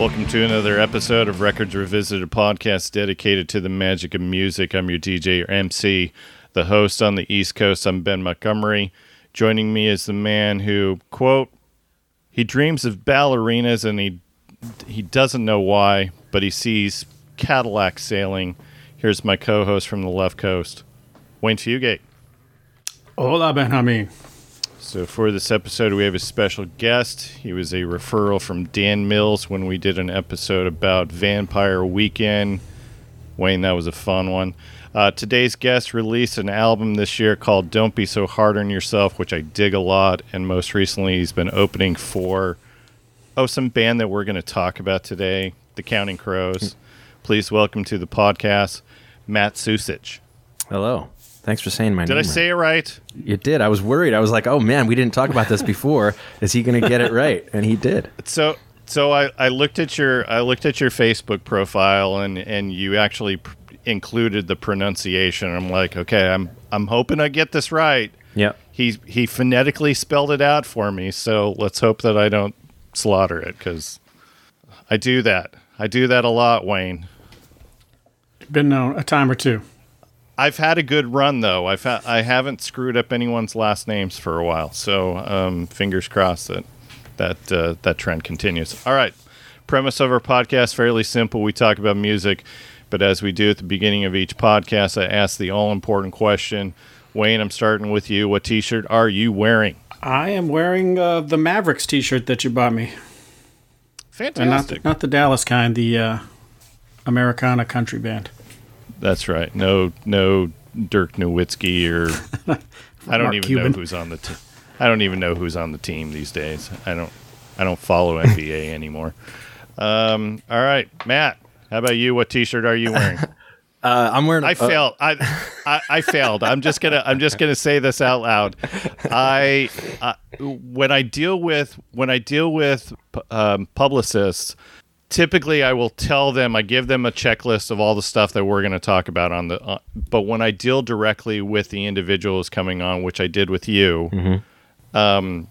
Welcome to another episode of Records Revisited podcast dedicated to the magic of music. I'm your DJ or MC, the host on the East Coast. I'm Ben Montgomery. Joining me is the man who, quote, he dreams of ballerinas and he he doesn't know why, but he sees Cadillac sailing. Here's my co-host from the left coast, Wayne Fugate. Hola, Benjamin. So for this episode, we have a special guest. He was a referral from Dan Mills when we did an episode about Vampire Weekend. Wayne, that was a fun one. Uh, today's guest released an album this year called "Don't Be So Hard on Yourself," which I dig a lot. And most recently, he's been opening for oh some band that we're going to talk about today, the Counting Crows. Please welcome to the podcast, Matt Sucich. Hello. Thanks for saying my Did name. Did I say it right? You did. I was worried. I was like, oh man, we didn't talk about this before. Is he going to get it right? And he did. So so I, I looked at your I looked at your Facebook profile and and you actually pr- included the pronunciation. I'm like, okay, I'm I'm hoping I get this right. Yeah. He he phonetically spelled it out for me, so let's hope that I don't slaughter it cuz I do that. I do that a lot, Wayne. Been known a time or two. I've had a good run though. I've ha- I haven't screwed up anyone's last names for a while, so um, fingers crossed that that uh, that trend continues. All right, premise of our podcast fairly simple. We talk about music, but as we do at the beginning of each podcast, I ask the all important question. Wayne, I'm starting with you. What T-shirt are you wearing? I am wearing uh, the Mavericks T-shirt that you bought me, and not the, not the Dallas kind, the uh, Americana country band. That's right. No, no Dirk Nowitzki or I don't Mark even Cuban. know who's on the. T- I don't even know who's on the team these days. I don't. I don't follow NBA anymore. Um, all right, Matt. How about you? What T-shirt are you wearing? Uh, I'm wearing. I uh, failed. I, I I failed. I'm just gonna I'm just gonna say this out loud. I uh, when I deal with when I deal with um, publicists, typically I will tell them I give them a checklist of all the stuff that we're going to talk about on the. Uh, but when I deal directly with the individuals coming on, which I did with you, um,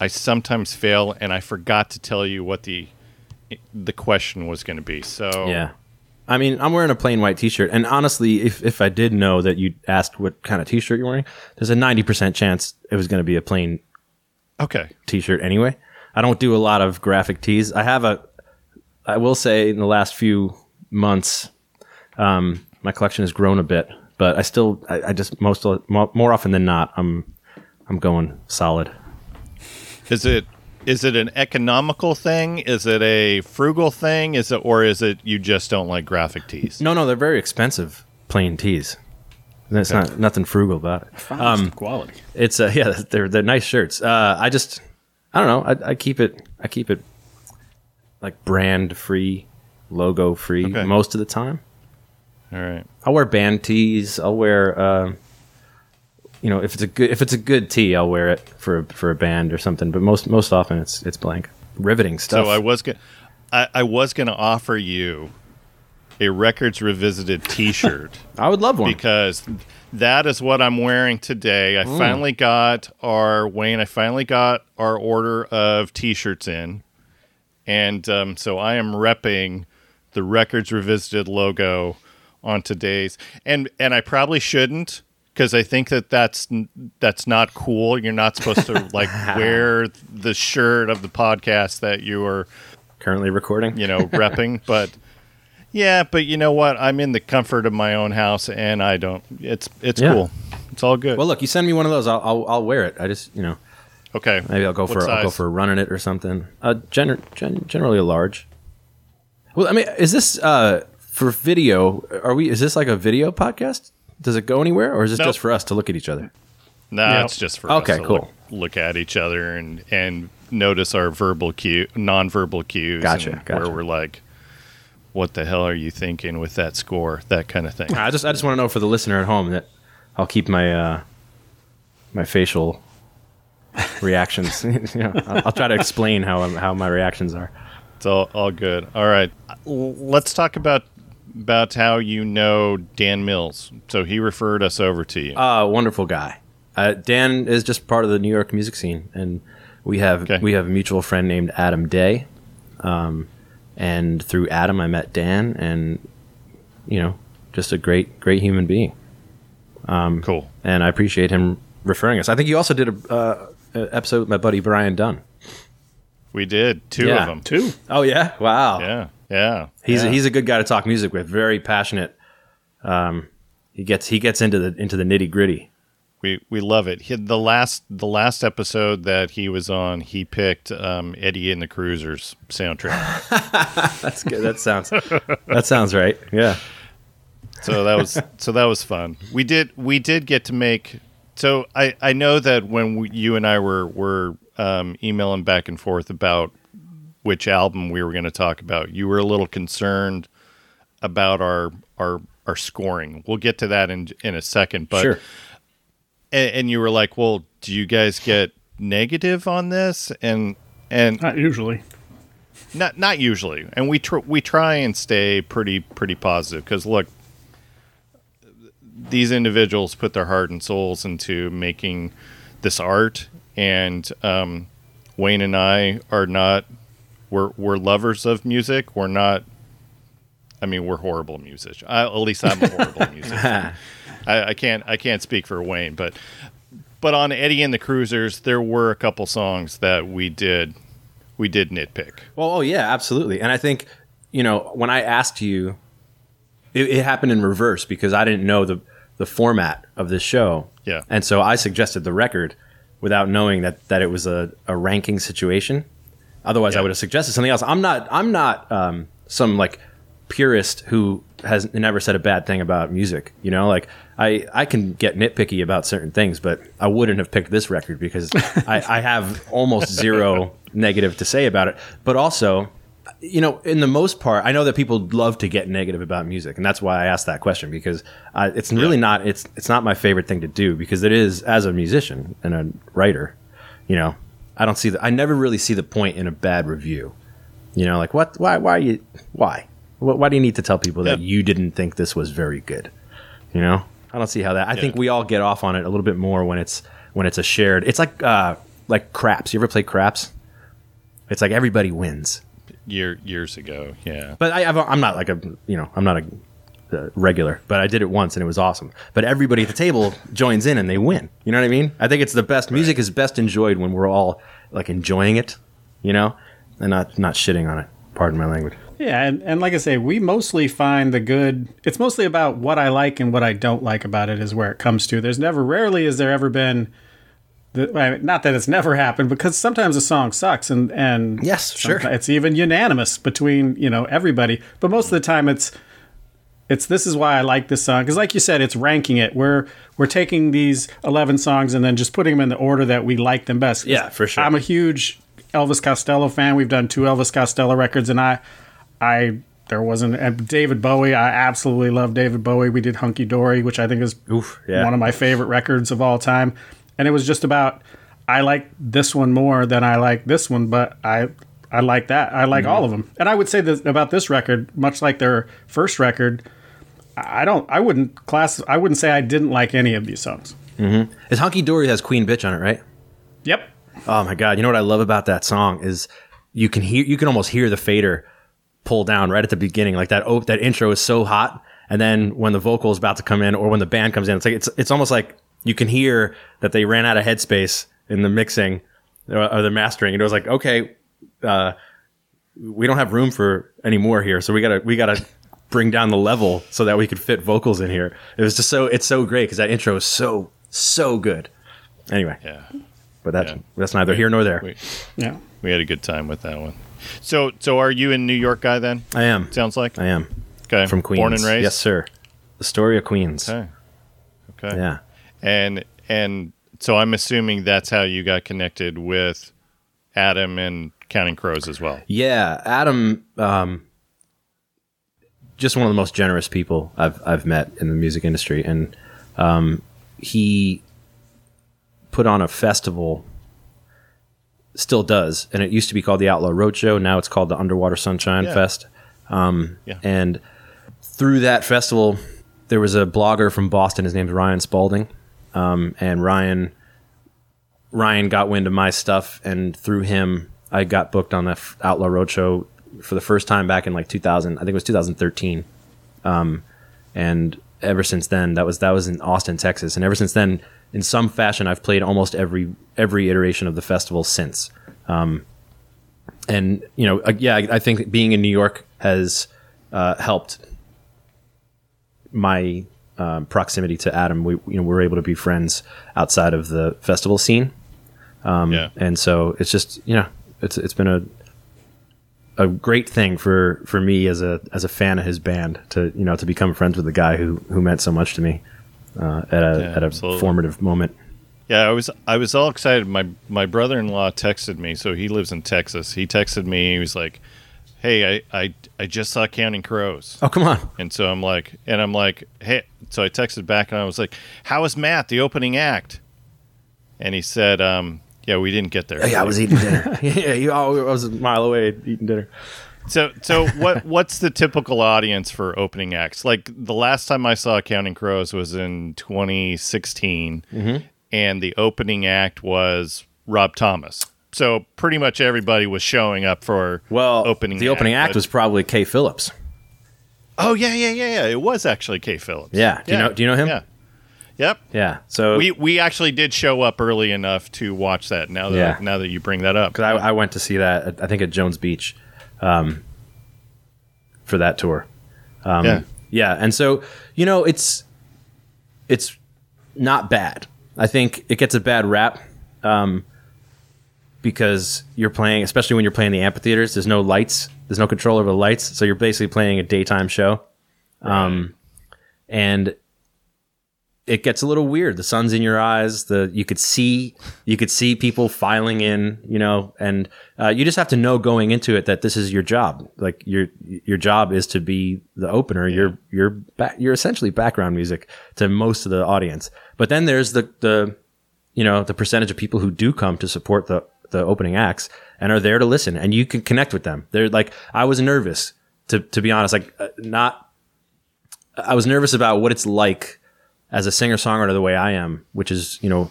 I sometimes fail and I forgot to tell you what the the question was going to be. So yeah. I mean, I'm wearing a plain white T-shirt, and honestly, if if I did know that you asked what kind of T-shirt you're wearing, there's a 90% chance it was going to be a plain okay. T-shirt anyway. I don't do a lot of graphic tees. I have a. I will say in the last few months, um, my collection has grown a bit, but I still, I, I just most mo- more often than not, I'm, I'm going solid. Is it is it an economical thing? Is it a frugal thing? Is it or is it you just don't like graphic tees? No, no, they're very expensive plain tees. There's not nothing frugal about it. Um, quality. It's uh, yeah, they're they're nice shirts. Uh, I just I don't know. I, I keep it I keep it like brand free, logo free Okay. most of the time. All right. I'll wear band tees. I'll wear um, you know if it's a good if it's a good tee, I'll wear it for a, for a band or something. But most most often it's it's blank. Riveting stuff. So I was gonna I, I was gonna offer you a records revisited T-shirt I would love one. because that is what I'm wearing today. I finally got our Wayne. I finally got our order of T-shirts in, and um, so I am repping the records revisited logo on today's. And and I probably shouldn't because I think that that's that's not cool. You're not supposed to like wear the shirt of the podcast that you are Currently recording. you know, repping. But yeah, but you know what? I'm in the comfort of my own house, and I don't. It's it's Yeah. cool. It's all good. Well, look, you send me one of those, I'll I'll, I'll wear it. I just you know okay, maybe I'll go What for I'll go for a run in it or something. Uh, gener- gen- generally a large. Well, I mean, is this uh for video? Are we? Is this like a video podcast? Does it go anywhere, or is this Nope. just for us to look at each other? Nah, Yep. it's just for Okay, us to cool. Look, look at each other and and notice our verbal cue, non-verbal cues. Gotcha, and gotcha. Where we're like, what the hell are you thinking with that score? That kind of thing. I just I just want to know for the listener at home that I'll keep my uh, my facial reactions. you know, I'll, I'll try to explain how I'm, how my reactions are. It's all all good. All right, let's talk about about how you know Dan Mills. So he referred us over to you. Uh, wonderful guy. Uh, Dan is just part of the New York music scene, and we have Okay. we have a mutual friend named Adam Day. Um, and through Adam, I met Dan, and you know, just a great, great human being. Cool. And I appreciate him referring us. I think you also did a, uh, a episode with my buddy Brian Dunn. We did two Yeah. of them. Two. Oh yeah, wow. Yeah. Yeah. He's yeah. a, he's a good guy to talk music with. Very passionate. Um, he gets he gets into the into the nitty gritty. we we love it. He, the last the last episode that he was on, he picked um, Eddie and the Cruisers soundtrack. That's good. That sounds that sounds right. Yeah. so that was so that was fun. We did we did get to make. So I I know that when we, you and I were were um, emailing back and forth about which album we were going to talk about, you were a little concerned about our our our scoring. We'll get to that in in a second, but sure. and, and you were like, "Well, do you guys get negative on this?" And and Not usually. not not usually. And we tr- we try and stay pretty pretty positive because look, these individuals put their heart and souls into making this art, and um, Wayne and I are not. We're we're lovers of music. We're not. I mean, we're horrible musicians. I, at least I'm a horrible musician. I, I can't I can't speak for Wayne, but but on Eddie and the Cruisers, there were a couple songs that we did we did nitpick. Well, oh yeah, absolutely. And I think you know when I asked you, it, it happened in reverse because I didn't know the the format of this show. Yeah. And so I suggested the record without knowing that that it was a, a ranking situation. Otherwise, I would have suggested something else. I'm not. I'm not um, some like purist who has never said a bad thing about music. You know, like I I can get nitpicky about certain things, but I wouldn't have picked this record because I, I have almost zero negative to say about it. But also, you know, in the most part, I know that people love to get negative about music, and that's why I asked that question because uh, it's really not it's it's not my favorite thing to do because it is as a musician and a writer, you know, I don't see the I never really see the point in a bad review. You know, like what? Why? Why you? Why? Why, why do you need to tell people that Yeah. you didn't think this was very good? You know, I don't see how that. I think we all get off on it a little bit more when it's when it's a shared. It's like uh like craps. You ever play craps? It's like everybody wins. Year years ago, yeah. But I, I've, I'm not like a you know I'm not a, uh regular, but I did it once and it was awesome. But everybody at the table joins in and they win. You know what I mean? I think it's the best. Music is best enjoyed when we're all like enjoying it, you know, and not not shitting on it. Pardon my language. Yeah, and, and like I say, we mostly find the good. It's mostly about what I like and what I don't like about it is where it comes to. There's never, rarely has there ever been, the, not that it's never happened, because sometimes a song sucks and and Yes, sure. it's even unanimous between you know everybody. But most of the time, it's it's this is why I like this song because, like you said, it's ranking it. We're we're taking these eleven songs and then just putting them in the order that we like them best. Yeah, for sure. I'm a huge Elvis Costello fan. We've done two Elvis Costello records, and I, I there wasn't uh, David Bowie. I absolutely love David Bowie. We did Hunky Dory, which I think is Oof, yeah. one of my favorite records of all time. And it was just about I like this one more than I like this one, but I I like that. I like all of mm-hmm. them. And I would say that about this record, much like their first record, I don't I wouldn't class I wouldn't say I didn't like any of these songs. Mm-hmm. Is Hunky Dory has Queen Bitch on it, right? Yep. Oh my god! You know what I love about that song is you can hear you can almost hear the fader pull down right at the beginning. Like that oh, that intro is so hot, and then when the vocal is about to come in or when the band comes in, it's like it's it's almost like you can hear that they ran out of headspace in the mixing or, or the mastering. And it was like, okay, uh, we don't have room for any more here, so we gotta we gotta bring down the level so that we could fit vocals in here. It was just so it's so great because that intro is so so good. Anyway, Yeah. but that's Yeah. that's neither here nor there. We, Yeah. we had a good time with that one. So so are you a New York guy then? I am. Sounds like. I am Okay. from Queens. Born and raised. Yes, sir. The story of Queens. Okay. Okay. Yeah. And and so I'm assuming that's how you got connected with Adam and Counting Crows as well. Yeah, Adam, um, just one of the most generous people I've I've met in the music industry, and um, he put on a festival. Still does, and it used to be called the Outlaw Roadshow. Now it's called the Underwater Sunshine Yeah. Fest. Yeah. And through that festival, there was a blogger from Boston. His name's Ryan Spaulding, um, and Ryan Ryan got wind of my stuff, and through him, I got booked on the Outlaw Roadshow for the first time back in like 2000. I think it was 2013. Um, and ever since then, that was that was in Austin, Texas, and ever since then, in some fashion, I've played almost every every iteration of the festival since. Um, and you know, yeah, I, I think being in New York has uh, helped my um, proximity to Adam. We you know we're able to be friends outside of the festival scene, yeah. and so it's just you know it's it's been a a great thing for for me as a as a fan of his band to you know to become friends with the guy who who meant so much to me uh, at a Yeah, at a absolutely. formative moment. Yeah, I was I was all excited. My my brother in law texted me, so he lives in Texas. He texted me. He was like, "Hey, I I, I just saw Counting Crows," Oh come on! and so I'm like, and I'm like, "Hey," so I texted back and I was like, "How is Matt, the opening act?" And he said, um, "Yeah, we didn't get there." Yeah, I was eating dinner. yeah, you, I was a mile away eating dinner. So so what what's the typical audience for opening acts? Like the last time I saw Counting Crows was in 2016, Mm-hmm. and the opening act was Rob Thomas. So pretty much everybody was showing up for Well, opening. the opening act was probably K. Phillips. oh yeah yeah yeah yeah it was actually K. Phillips. Yeah. Do you know- do you know him? Yeah. Yep. Yeah, so We we actually did show up early enough to watch that. Now that Yeah. now that you bring that up, because I, I went to see that at, I think at Jones Beach, um, for that tour. Um, yeah. Yeah, and so you know it's it's not bad. I think it gets a bad rap um, because you're playing, especially when you're playing the amphitheaters. There's no lights. There's no control over the lights, so you're basically playing a daytime show. Um, and it gets a little weird. The sun's in your eyes. The you could see you could see people filing in, you know, and uh, you just have to know going into it that this is your job. Like your your job is to be the opener. You're you're ba- you're essentially background music to most of the audience. But then there's the the you know the percentage of people who do come to support the the opening acts and are there to listen, and you can connect with them. They're like I was nervous to to be honest, like uh, not. I was nervous about what it's like as a singer songwriter the way I am, which is you know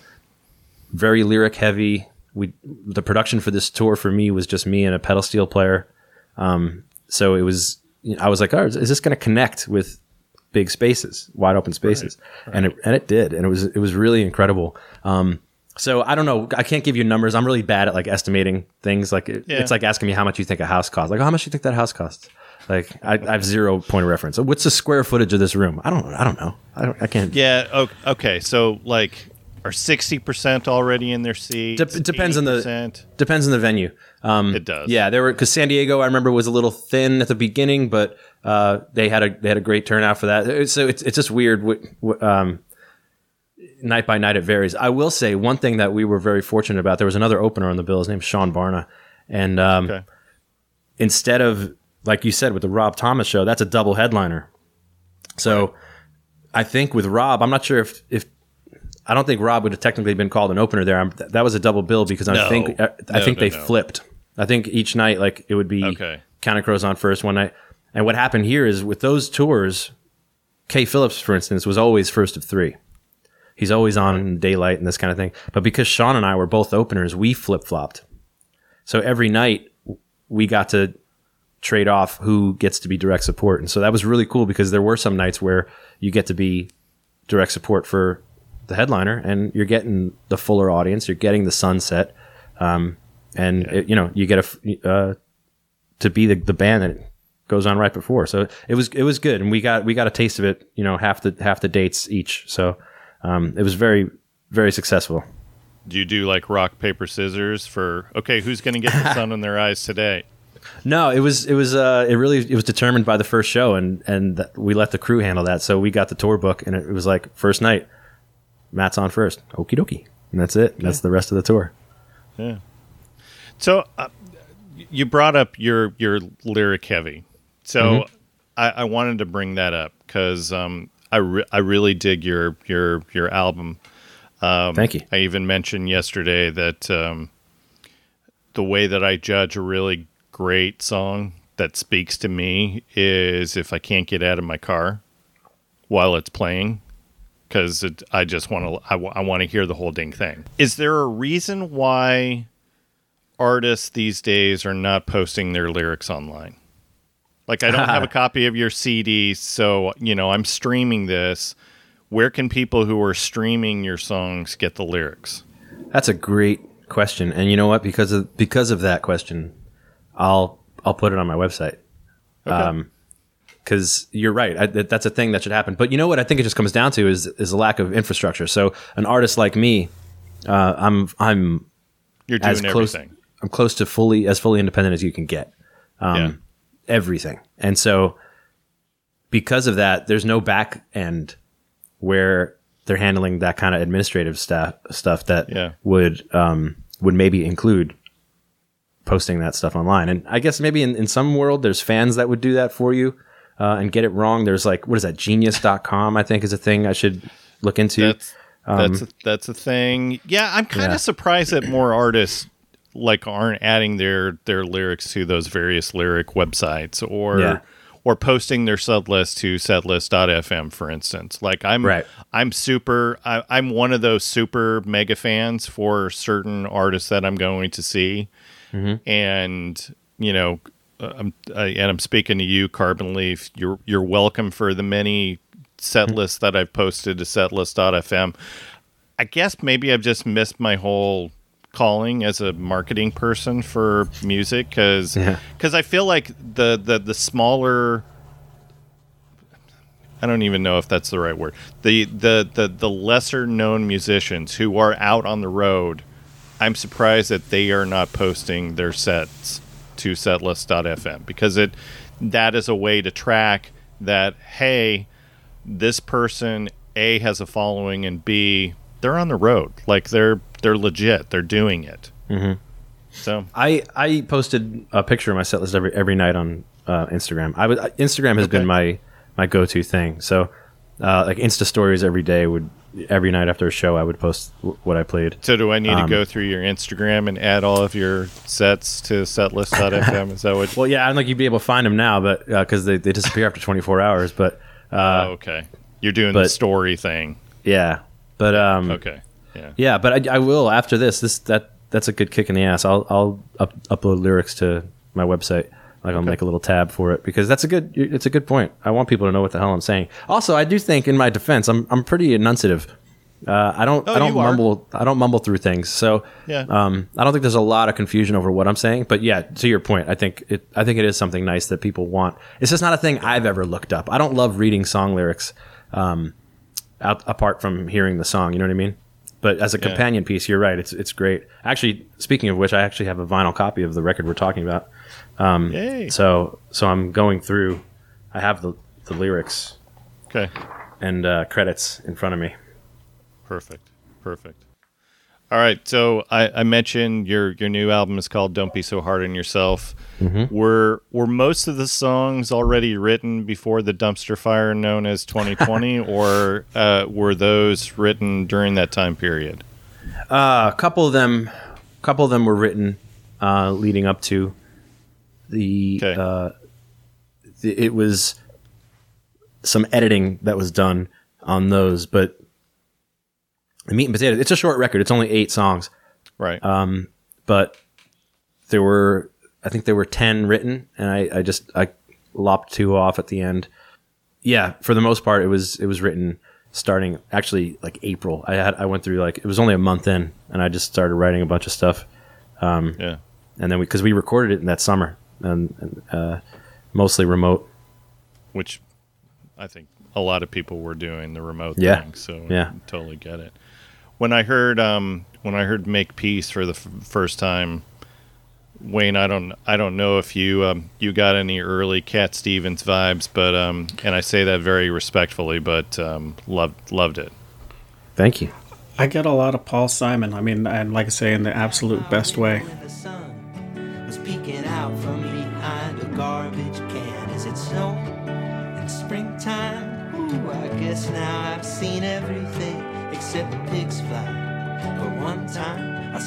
very lyric heavy. We the production for this tour for me was just me and a pedal steel player. Um, so it was I was like, oh, is this going to connect with big spaces, wide open spaces? And it and it did, and it was it was really incredible. Um, so I don't know. I can't give you numbers. I'm really bad at like estimating things. Like it, Yeah. it's like asking me how much you think a house costs. Like, oh, how much do you think that house costs? Like I, I have zero point of reference. What's the square footage of this room? I don't. I don't know. I don't. I can't. Yeah. Okay. So like, are sixty percent already in their seats? Dep- it depends on the- Depends on the venue. Um, It does. Yeah, there were because San Diego, I remember, was a little thin at the beginning, but uh, they had a they had a great turnout for that. So it's it's just weird. Um, night by night, it varies. I will say one thing that we were very fortunate about. There was another opener on the bill. His name's Sean Barna, and um, Okay. instead of like you said with the Rob Thomas show, that's a double headliner. So I think with Rob, I'm not sure if if I don't think Rob would have technically been called an opener there. I'm, th- that was a double bill because I No. think I, I No, think no, they flipped. I think each night like it would be Okay. Counting Crows on first one night, and what happened here is with those tours, K. Phillips, for instance, was always first of three. He's always on in daylight and this kind of thing. But because Sean and I were both openers, we flip flopped. So every night we got to trade off who gets to be direct support. And so that was really cool because there were some nights where you get to be direct support for the headliner and you're getting the fuller audience, you're getting the sunset. Um, and it- you know, you get a, uh, to be the, the band that goes on right before. So it was, it was good. And we got, we got a taste of it, you know, half the, half the dates each. So, um, it was very, very successful. Do you do like rock paper scissors for okay? Who's going to get the sun in their eyes today? No, it was it was uh it really it was determined by the first show and and th- we let the crew handle that. So we got the tour book and it was like first night, Matt's on first, okie dokie, and that's it. That's the rest of the tour. Yeah. So uh, you brought up your your lyric heavy. So Mm-hmm. I, I wanted to bring that up because um, I re- I really dig your your your album. Thank you. I even mentioned yesterday that um, the way that I judge a really great song that speaks to me is if I can't get out of my car while it's playing because I just want to I, want to hear the whole dang thing. Is there a reason why artists these days are not posting their lyrics online. Like I don't have a copy of your CD, so you know I'm streaming this. Where can people who are streaming your songs get the lyrics? That's a great question, and you know what? Because of because of that question, I'll I'll put it on my website. Um, because you're right. I, that's a thing that should happen. But you know what? I think it just comes down to is is a lack of infrastructure. So an artist like me, uh, I'm I'm You're doing as close everything. I'm close to fully as fully independent as you can get. Um, yeah. Everything. And so because of that, there's no back end where they're handling that kind of administrative stuff stuff that Yeah. would um, would maybe include posting that stuff online. And I guess maybe in, in some world there's fans that would do that for you uh, and get it wrong. There's like what is that genius.com I think is a thing I should look into. That's that's a, that's a thing. Yeah, I'm kind of Um, Yeah. surprised that more artists like aren't adding their their lyrics to those various lyric websites or Yeah. or posting their set list to setlist.fm for instance. Like I'm Right. I'm super I, I'm one of those super mega fans for certain artists that I'm going to see. Mm-hmm. And you know, I'm I, and I'm speaking to you, Carbon Leaf. You're you're welcome for the many set Mm-hmm. lists that I've posted to setlist.fm. I guess maybe I've just missed my whole calling as a marketing person for music because Yeah. I feel like the, the the smaller I don't even know if that's the right word. The the the, the lesser known musicians who are out on the road, I'm surprised that they are not posting their sets to setlist.fm because it that is a way to track that hey, this person A has a following and B they're on the road. Like they're they're legit. They're doing it. Mm-hmm. So I I posted a picture of my set list every every night on uh, Instagram. I was Instagram has Okay. been my my go to thing. So uh, like Insta stories every day would every night after a show I would post w- what I played. So do I need Um, to go through your Instagram and add all of your sets to setlist.fm? Is that what? Well, yeah, I don't think you'd be able to find them now, but because they, they disappear after 24 hours. But uh, oh, okay. You're doing the story thing. yeah, but um, Okay. Yeah. yeah, but I, I will after this. This that that's a good kick in the ass. I'll I'll up, upload lyrics to my website. Like I'll make a little tab for it because that's a good. It's a good point. I want people to know what the hell I'm saying. Also, I do think, in my defense, I'm I'm pretty enunciative. Uh, I don't Oh, I don't you are. mumble I don't mumble through things. So Yeah. um, I don't think there's a lot of confusion over what I'm saying. But yeah, to your point, I think it I think it is something nice that people want. It's just not a thing I've ever looked up. I don't love reading song lyrics um, out, apart from hearing the song. You know what I mean? But as a Yeah. companion piece, you're right. It's it's great. Actually, speaking of which, I actually have a vinyl copy of the record we're talking about. Yay. So so I'm going through. I have the the lyrics Okay. and uh, credits in front of me. Perfect. Perfect. All right. So I, I mentioned your your new album is called "Don't Be So Hard on Yourself." Mm-hmm. Were were most of the songs already written before the dumpster fire known as 2020, or uh, were those written during that time period? Uh, a couple of them, a couple of them were written uh, leading up to the, Okay. uh, the. It was some editing that was done on those, but the meat and potatoes. It's a short record. It's only eight songs, Right. Um, but there were, I think there were ten written, and I, I just I lopped two off at the end. Yeah, for the most part, it was it was written starting actually like April. I had I went through like it was only a month in, and I just started writing a bunch of stuff, yeah. and then we because we recorded it in that summer and, and uh, mostly remote. Which I think a lot of people were doing the remote Yeah. thing. So Yeah. I totally get it. When I heard um when I heard "Make Peace" for the f- first time, Wayne, I don't I don't know if you um, you got any early Cat Stevens vibes, but um and I say that very respectfully, but um loved loved it. Thank you. I get a lot of Paul Simon. I mean, and like I say, in the absolute best way.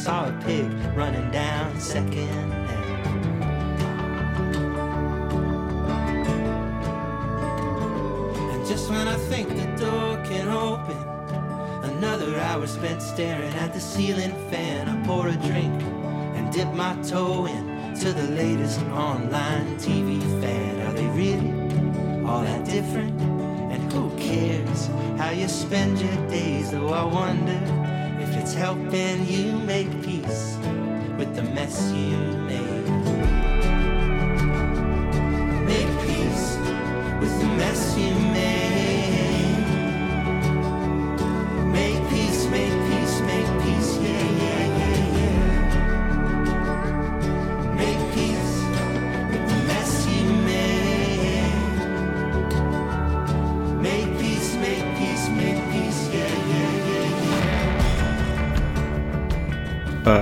Saw a pig running down Second Ave. And just when I think the door can open, another hour spent staring at the ceiling fan. I pour a drink and dip my toe in to the latest online TV fad. Are they really all that different? And who cares how you spend your days? Though I wonder it's helping you make peace with the mess you made.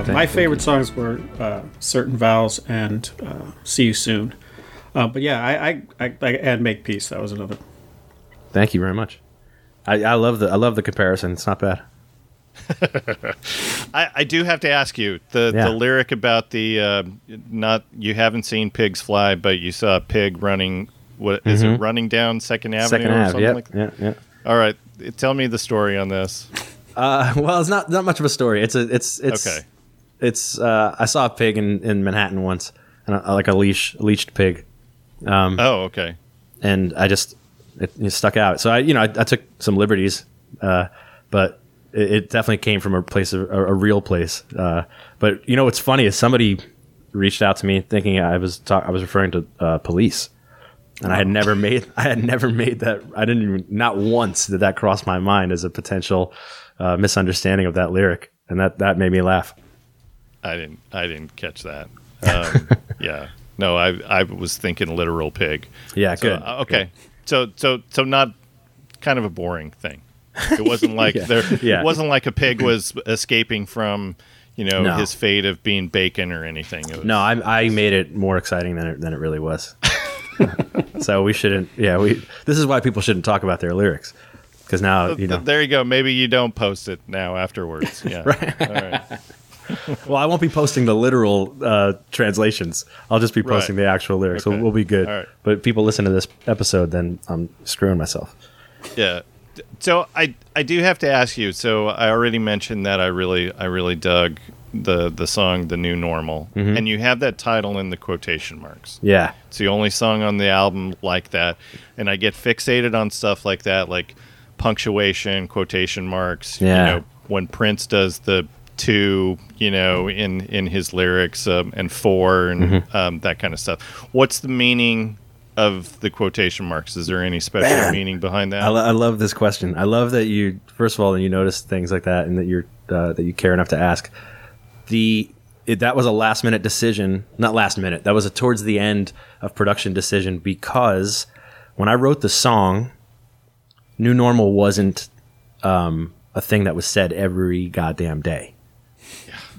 Yeah, yeah. Uh, my favorite songs were uh, "Certain Vows" and uh, "See You Soon." Uh, but yeah, I, I, I, I and "Make Peace." That was another. Thank you very much. I, I love the I love the comparison. It's not bad. I, I do have to ask you the Yeah. the lyric about the uh, not you haven't seen pigs fly, but you saw a pig running. What is it? Running down Second Avenue Mm-hmm. Second or half. something Yeah, like that? yeah, yeah. All right, tell me the story on this. Uh, well, it's not not much of a story. It's a it's it's Okay. It's. Uh, I saw a pig in, in Manhattan once, and I, like a leash leashed pig, um, Oh, okay. and I just it, it stuck out. So I you know I, I took some liberties, uh, but it, it definitely came from a place of a, a real place. Uh, but you know what's funny is somebody reached out to me thinking I was talk, I was referring to uh, police. And I had never made I had never made that I didn't even not once did that cross my mind as a potential uh, misunderstanding of that lyric, and that that made me laugh. I didn't I didn't catch that. Um, yeah. No, I I was thinking literal pig. Yeah, So, good. uh, okay. So so so not kind of a boring thing. It wasn't like there. Yeah. It wasn't like a pig was escaping from you know No. his fate of being bacon or anything. Was, No, I, I made it more exciting than it, than it really was. so we shouldn't. Yeah, we. This is why people shouldn't talk about their lyrics because now you know. There you go. Maybe you don't post it now afterwards. Yeah. right. All right. Well, I won't be posting the literal uh, translations. I'll just be posting Right. the actual lyrics. Okay. So we'll be good. Right. But people listen to this episode, then I'm screwing myself. Yeah. So I I do have to ask you. So I already mentioned that I really I really dug the the song "The New Normal," Mm-hmm. and you have that title in the quotation marks. Yeah. It's the only song on the album like that, and I get fixated on stuff like that, like punctuation, quotation marks. Yeah. You know, when Prince does the two, you know, in in his lyrics, um, and four, and Mm-hmm. um, that kind of stuff. What's the meaning of the quotation marks? Is there any special Man. meaning behind that? I, lo- I love this question. I love that you, first of all, that you notice things like that, and that you're uh, that you care enough to ask. The it, that was a last minute decision, not last minute. That was a towards the end of production decision because when I wrote the song, "New Normal" wasn't um, a thing that was said every goddamn day.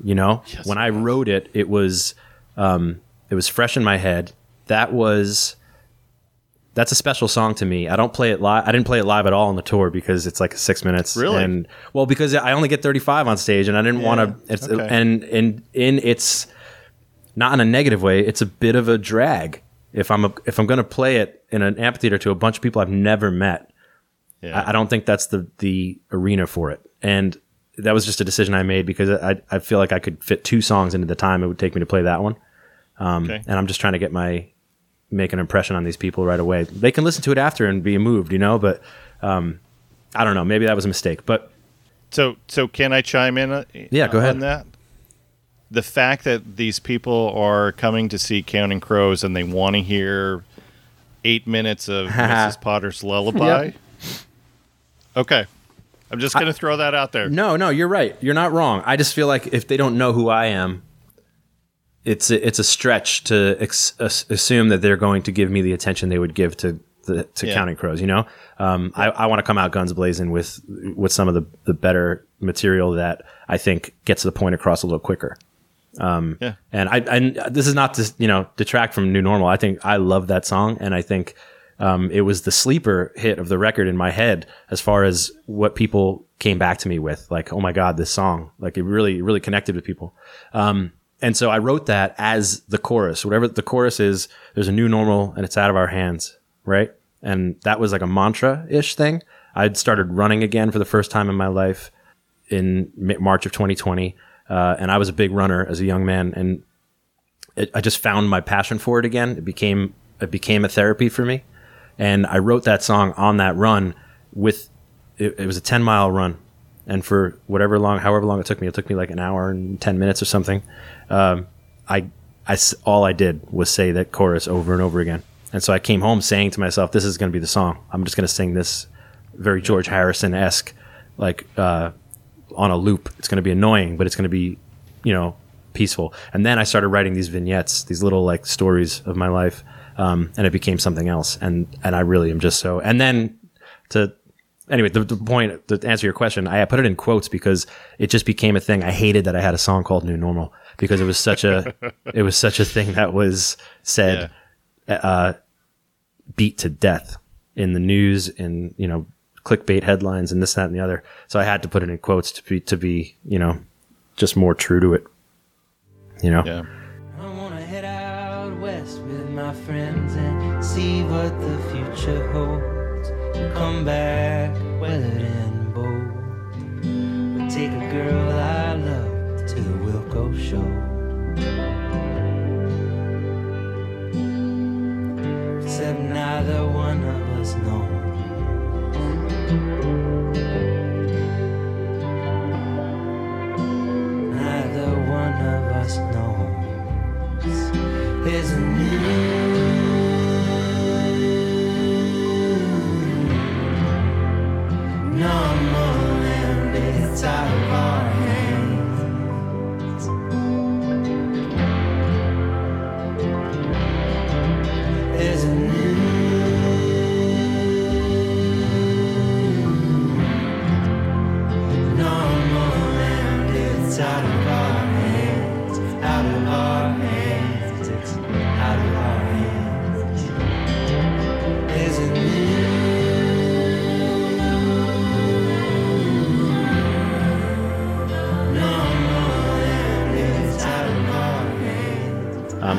You know, when I wrote it, it was um, it was fresh in my head. That was that's a special song to me. I don't play it live. I didn't play it live at all on the tour because it's like six minutes. Really? And well, because I only get 35 on stage, and I didn't want to. It's okay. and and in its not in a negative way. It's a bit of a drag if I'm a, if I'm going to play it in an amphitheater to a bunch of people I've never met. Yeah. I, I don't think that's the the arena for it. And that was just a decision I made because I I feel like I could fit two songs into the time it would take me to play that one. okay. And I'm just trying to get my make an impression on these people right away. They can listen to it after and be moved, you know, but um, I don't know. Maybe that was a mistake, but So, so can I chime in? uh, Yeah, go ahead. On that, the fact that these people are coming to see Counting Crows and they want to hear eight minutes of Mrs. Potter's lullaby. Okay, I'm just going to throw that out there. no, no, you're right. You're not wrong. I just feel like if they don't know who I am, it's a, it's a stretch to ex- assume that they're going to give me the attention they would give to the, to Yeah. Counting Crows. You know, um, I, I want to come out guns blazing with with some of the the better material that I think gets the point across a little quicker. Yeah, And I, and this is not to you know detract from New Normal. I think I love that song, and I think um, it was the sleeper hit of the record in my head as far as what people came back to me with. Like, oh my god, this song! Like it really, really connected with people. Um, and so I wrote that as the chorus. Whatever the chorus is, there's a new normal, and it's out of our hands, right? And that was like a mantra ish thing. I'd started running again for the first time in my life in March of 2020. uh, and I was a big runner as a young man, and it, I just found my passion for it again. It became it became a therapy for me, and I wrote that song on that run. With it, it was a ten mile run, and for whatever long, however long it took me, it took me like an hour and ten minutes or something. Um, I, I all I did was say that chorus over and over again, and so I came home saying to myself, "This is going to be the song. I'm just going to sing this very George Harrison esque, like uh, on a loop. It's going to be annoying, but it's going to be, you know, peaceful. And then I started writing these vignettes, these little like stories of my life, um, and it became something else. And and I really am just so. And then to anyway, the, the point to answer your question, I put it in quotes because it just became a thing. I hated that I had a song called New Normal because it was such a it was such a thing that was said uh, beat to death in the news and you know clickbait headlines and this that and the other. So I had to put it in quotes to be to be you know just more true to it. You know. Yeah. Friends and see what the future holds. Come back weathered and bold. But take a girl I love to the Wilco show. Except neither one of us knows. Neither one of us knows. There's a new normal and it's out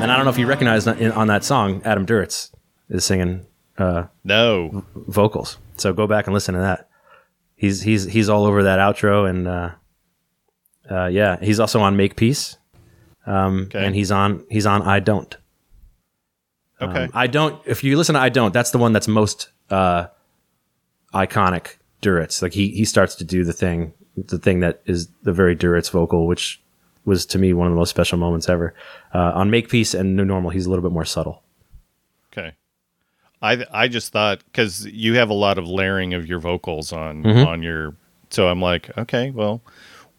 and I don't know if you recognize that in, on that song, Adam Duritz is singing uh, No. vocals. So go back and listen to that. He's he's he's all over that outro, and uh, uh, yeah, he's also on Make Peace, um, Okay. and he's on he's on I Don't. Okay. Um, I don't. If you listen to I Don't, that's the one that's most uh, iconic Duritz. Like he he starts to do the thing, the thing that is the very Duritz vocal, which was to me one of the most special moments ever. Uh, on Make Peace and New Normal, he's a little bit more subtle. Okay. I I just thought because you have a lot of layering of your vocals on Mm-hmm. on your, so I'm like, okay, well,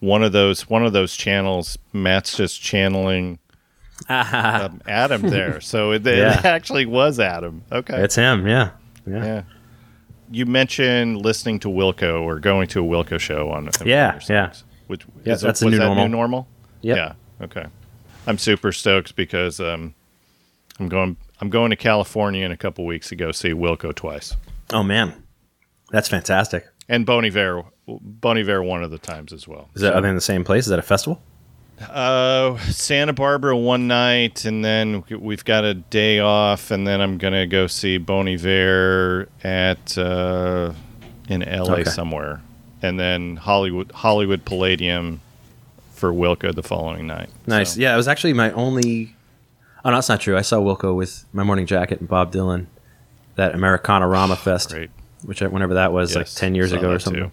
one of those one of those channels, Matt's just channeling um, Adam there, so it, it actually was Adam. Okay, It's him, yeah, yeah. yeah. You mentioned listening to Wilco or going to a Wilco show on Yeah, yeah. Which Yeah, is that's the was new that normal. New normal. Yep. Yeah. Okay. I'm super stoked because um, I'm going. I'm going to California in a couple weeks to go see Wilco twice, Oh man, that's fantastic. and Bon Iver. Bon Iver one of the times as well. Is that are they in the same place? Is that a festival? Uh, Santa Barbara one night, and then we've got a day off, and then I'm gonna go see Bon Iver at uh, in LA Okay. somewhere, and then Hollywood Hollywood Palladium for Wilco the following night. Nice. So, Yeah, it was actually my only. Oh, no, that's not true. I saw Wilco with my morning jacket and Bob Dylan, that Americanarama Fest, great. which I, whenever that was, like ten years ago or something.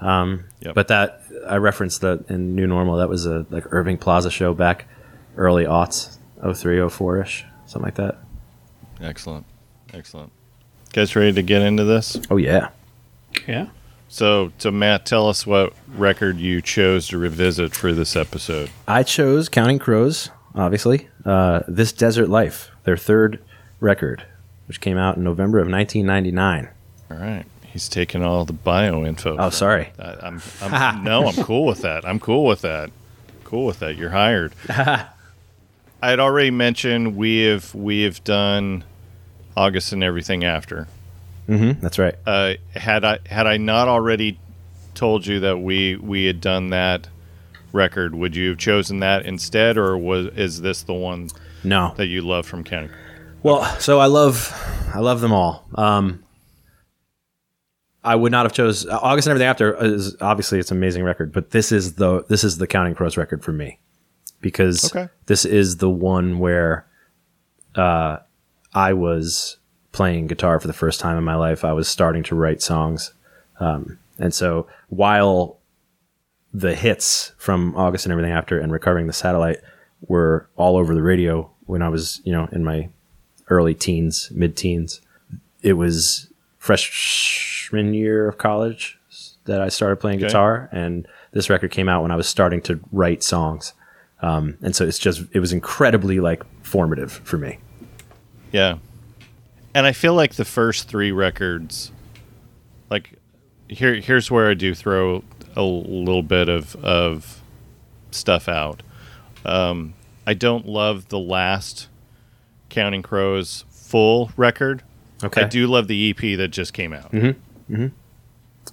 Um, Yep. But that I referenced that in New Normal. That was a like Irving Plaza show back early aughts, 03, 04 ish, something like that. Excellent, excellent. Guys, ready to get into this? Oh yeah. Yeah. So, so Matt, tell us what record you chose to revisit for this episode. I chose Counting Crows, obviously. Uh, this Desert Life, their third record, which came out in November of 1999. All right, he's taking all the bio info. Oh, sorry. I, I'm, I'm no, I'm cool with that. I'm cool with that. Cool with that. You're hired. I had already mentioned we have we have done August and everything after. Hmm that's right. Uh, had I had I not already told you that we we had done that record, would you have chosen that instead, or was is this the one No. that you love from County? Well, so I love, I love them all. Um, I would not have chose August and everything after is obviously it's an amazing record, but this is the this is the Counting Crows record for me because Okay. this is the one where uh, I was playing guitar for the first time in my life. I was starting to write songs, um, and so while the hits from August and everything after and recovering the satellite were all over the radio when I was you know in my early teens, mid teens. It was freshman year of college that I started playing Okay. guitar, and this record came out when I was starting to write songs. Um, and so it's just it was incredibly like formative for me. Yeah. And I feel like the first three records, like here, here's where I do throw a little bit of of stuff out. Um, I don't love the last Counting Crows full record. Okay. I do love the EP that just came out. Mm-hmm. Mm-hmm.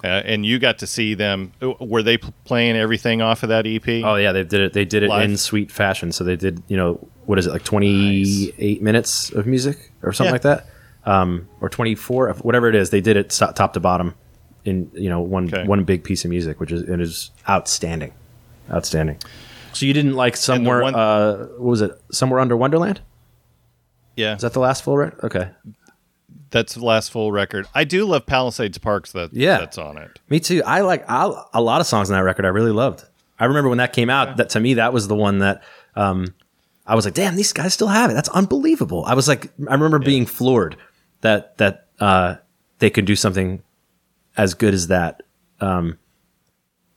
Uh, and you got to see them. uh, Were they playing everything off of that EP? Oh yeah, they did it. They did it Live. in sweet fashion. So they did you know what is it like twenty eight minutes of music or something Yeah. like that, um, or twenty four, whatever it is. They did it top to bottom in you know one Okay. one big piece of music, which is it is outstanding, outstanding. So you didn't like somewhere? one- uh, what was it? Somewhere under Wonderland? yeah, Is that the last full record? Okay, that's the last full record. I do love Palisades Parks. That Yeah. that's on it. me too. I like I, a lot of songs on that record. I really loved. I remember when that came out. That to me, that was the one that um, I was like, "Damn, these guys still have it. That's unbelievable." I was like, I remember being floored that that uh, they could do something as good as that. Um,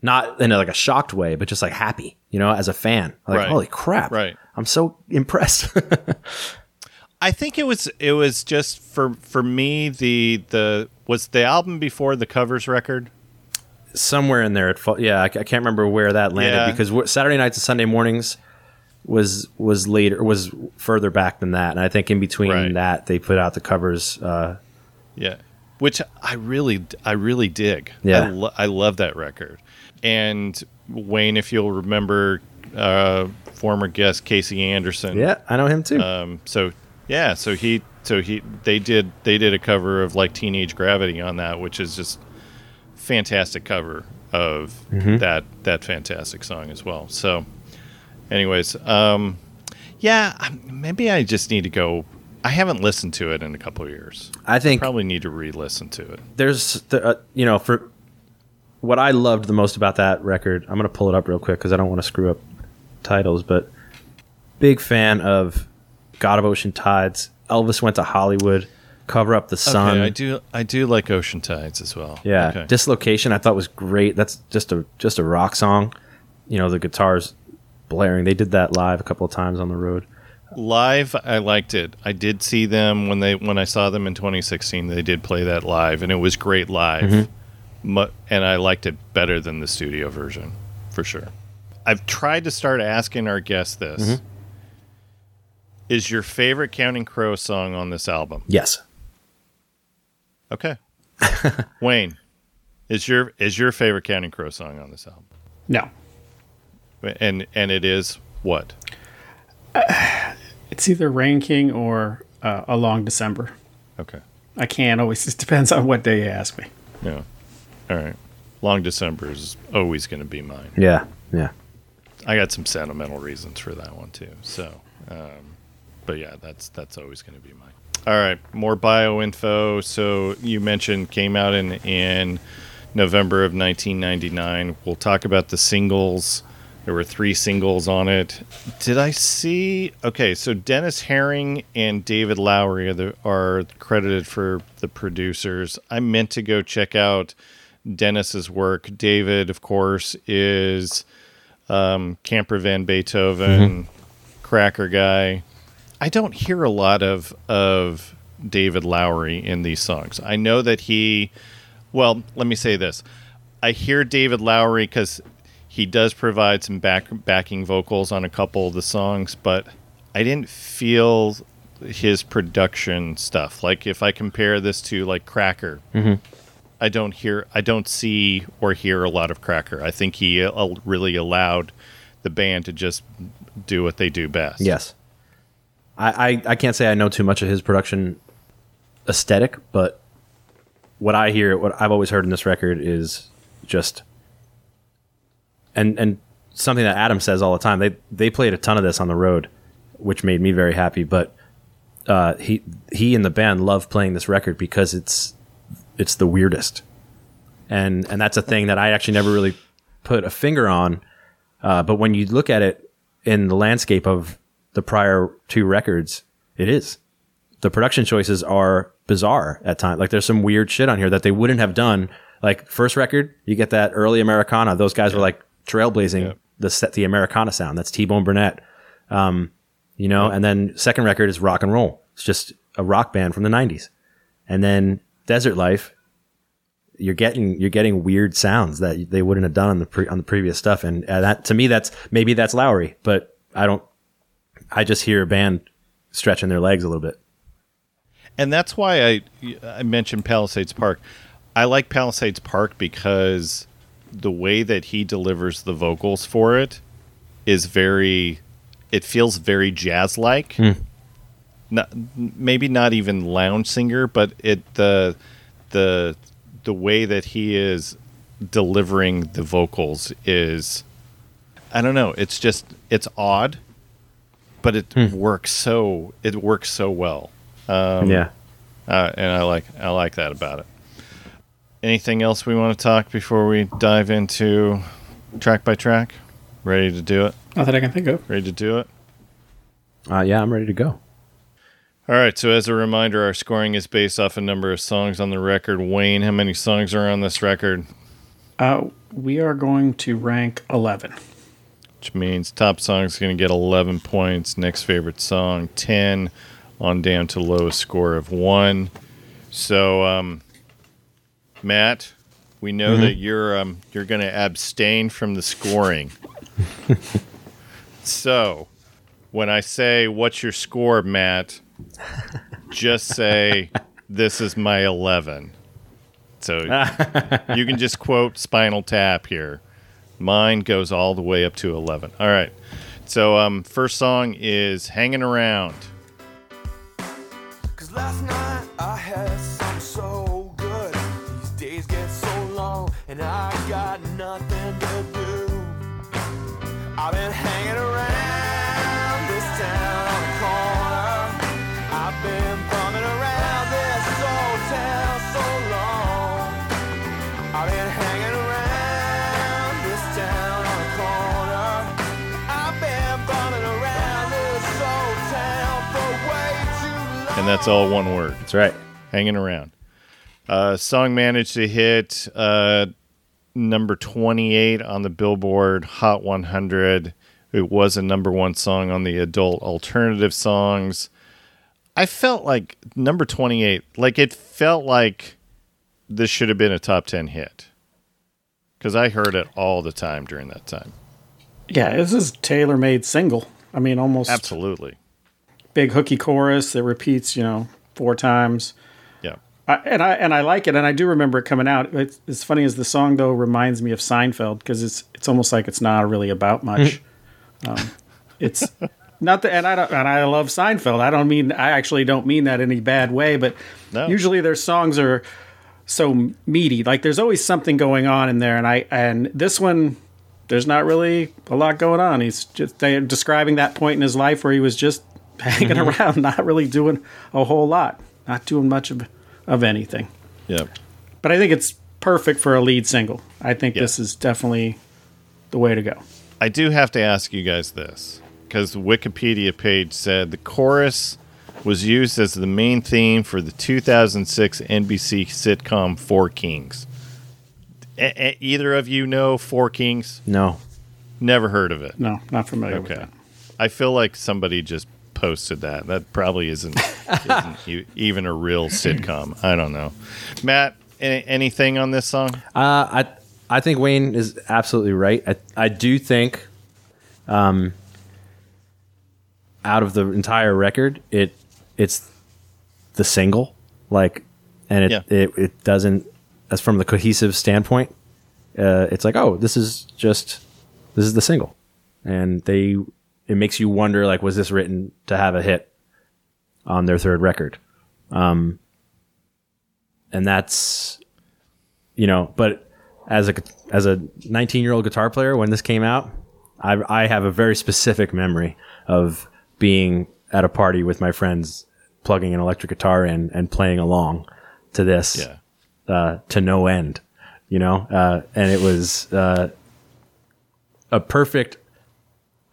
not in a, like a shocked way, but just like happy, you know, as a fan. Like, Right. holy crap! Right. I'm so impressed. I think it was it was just for for me the the was the album before the covers record. Somewhere in there, it yeah, I, I can't remember where that landed Yeah. because Saturday nights and Sunday mornings was was later was further back than that, and I think in between Right. that they put out the covers. Uh, Yeah, which I really I really dig. Yeah. I, lo- I love that record. And Wayne, if you'll remember, uh, former guest Kasey Anderson. yeah, I know him too. Um. So yeah. So he. So he. They did. They did a cover of like Teenage Gravity on that, which is just fantastic cover of that that fantastic song as well. So, anyways, um, yeah, maybe I just need to go. I haven't listened to it in a couple of years. I think Probably need to re-listen to it. there's the, uh, you know for what I loved the most about that record. I'm gonna pull it up real quick because I don't want to screw up titles, but big fan of God of Ocean Tides. Elvis went to Hollywood. Cover up the sun. Okay, I do. I do like Ocean Tides as well. Yeah, Okay. dislocation I thought was great. That's just a just a rock song. You know, the guitars blaring. They did that live a couple of times on the road. live, I liked it. I did see them when they when I saw them in 2016. They did play that live, and it was great live. Mm-hmm. Mu- and I liked it better than the studio version, for sure. I've tried to start asking our guests this: Mm-hmm. Is your favorite Counting Crow song on this album? Yes. Okay, Wayne, is your is your favorite Counting Crow song on this album? No. And and it is what? It's either Rain King or uh, A Long December. Okay. I can't always. It depends on what day you ask me. Yeah. All right. Long December is always going to be mine. Yeah. Yeah. I got some sentimental reasons for that one too. So, um, but yeah, that's that's always going to be mine. All right, more bio info. So you mentioned came out in in November of 1999. We'll talk about the singles. There were three singles on it. Did I see? Okay, so Dennis Herring and David Lowery are, the, are credited for the producers. I meant to go check out Dennis's work. David, of course, is um, Camper Van Beethoven, Cracker Guy. I don't hear a lot of of David Lowery in these songs. I know that he. Well, let me say this: I hear David Lowery because he does provide some back backing vocals on a couple of the songs, but I didn't feel his production stuff. Like if I compare this to like Cracker, I don't hear, I don't see or hear a lot of Cracker. I think he uh, really allowed the band to just do what they do best. Yes. I, I, I can't say I know too much of his production aesthetic, but what I hear, what I've always heard in this record is just, and and something that Adam says all the time. They they played a ton of this on the road, which made me very happy. But uh, he he and the band love playing this record because it's it's the weirdest, and and that's a thing that I actually never really put a finger on. Uh, but when you look at it in the landscape of the prior two records, it is. The production choices are bizarre at times. Like there's some weird shit on here that they wouldn't have done. Like first record, you get that early Americana. Those guys were like trailblazing Yeah. the set, the Americana sound. That's T Bone Burnett. Um, you know, and then second record is rock and roll. It's just a rock band from the '90s. And then Desert Life, you're getting you're getting weird sounds that they wouldn't have done on the pre, on the previous stuff. And uh, that to me, that's maybe that's Lowery, but I don't. I just hear a band stretching their legs a little bit. and that's why I I mentioned Palisades Park. I like Palisades Park because the way that he delivers the vocals for it is very it feels very jazz like. Not maybe not even lounge singer, but it the the the way that he is delivering the vocals is I don't know, it's just it's odd, but it works so it works so well. Um, yeah. uh, and I like I like that about it. Anything else we want to talk before we dive into track by track? Ready to do it? Not that I can think of. Ready to do it? Uh, yeah, I'm ready to go. All right. So as a reminder, our scoring is based off a number of songs on the record. Wayne, how many songs are on this record? Uh, we are going to rank 11. Which means top song is going to get 11 points. Next favorite song 10, on down to lowest score of one. So, um, Matt, we know that you're um, you're going to abstain from the scoring. so, when I say what's your score, Matt, just say this is my 11. So you can just quote Spinal Tap here. Mine goes all the way up to 11. All right. So, um, first song is Hanging Around. Cause last night I had something so and I got nothing to do. I've been hanging around this town on the corner. I've been bumming around this old town so long. I've been hanging around this town on the corner. And that's all one word. That's right. Hanging Around. Uh, song managed to hit uh, number 28 on the Billboard Hot 100. It was a number one song on the adult alternative songs. I felt like number 28, like it felt like this should have been a top 10 hit. Because I heard it all the time during that time. Yeah, this is tailor made single. I mean, almost Absolutely. big hooky chorus that repeats, you know, four times. I, and I and I like it, and I do remember it coming out. It's, as funny as the song though reminds me of Seinfeld because it's it's almost like it's not really about much. um, it's not that, and I don't, and I love Seinfeld. I don't mean I actually don't mean that in any bad way, but No. usually their songs are so meaty. Like there's always something going on in there, and I and this one. There's not really a lot going on. He's just they're describing that point in his life where he was just hanging around, not really doing a whole lot, not doing much of of anything. Yeah. But I think it's perfect for a lead single. I think Yeah. this is definitely the way to go. I do have to ask you guys this because the Wikipedia page said the chorus was used as the main theme for the 2006 NBC sitcom Four Kings. A- a- either of you know Four Kings? No. Never heard of it. No, not familiar with Okay. I feel like somebody just posted that. That probably isn't, isn't even a real sitcom. I don't know. Matt, a- anything on this song? Uh, I I think Wayne is absolutely right. I I do think, um, out of the entire record, it it's the single, like, and it Yeah. it, it doesn't as from the cohesive standpoint. Uh, it's like, oh, this is just this is the single, and they it makes you wonder, like, was this written to have a hit on their third record? Um, and that's you know, but as a as a 19 year old guitar player when this came out, I I have a very specific memory of being at a party with my friends, plugging an electric guitar in and playing along to this Yeah. uh, to no end, you know, uh, and it was uh, a perfect.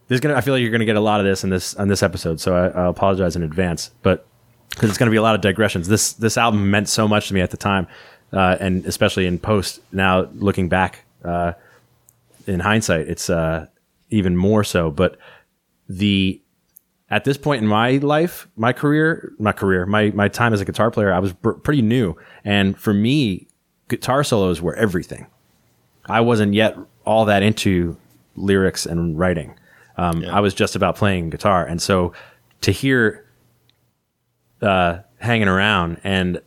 There's gonna. I feel like you're gonna get a lot of this in this on this episode, so I, I apologize in advance, but because it's gonna be a lot of digressions. This this album meant so much to me at the time, uh, and especially in post. Now looking back, uh, in hindsight, it's uh, even more so. But the at this point in my life, my career, my career, my my time as a guitar player, I was br- pretty new, and for me, guitar solos were everything. I wasn't yet all that into lyrics and writing. Um, I was just about playing guitar, and so to hear uh, hanging around and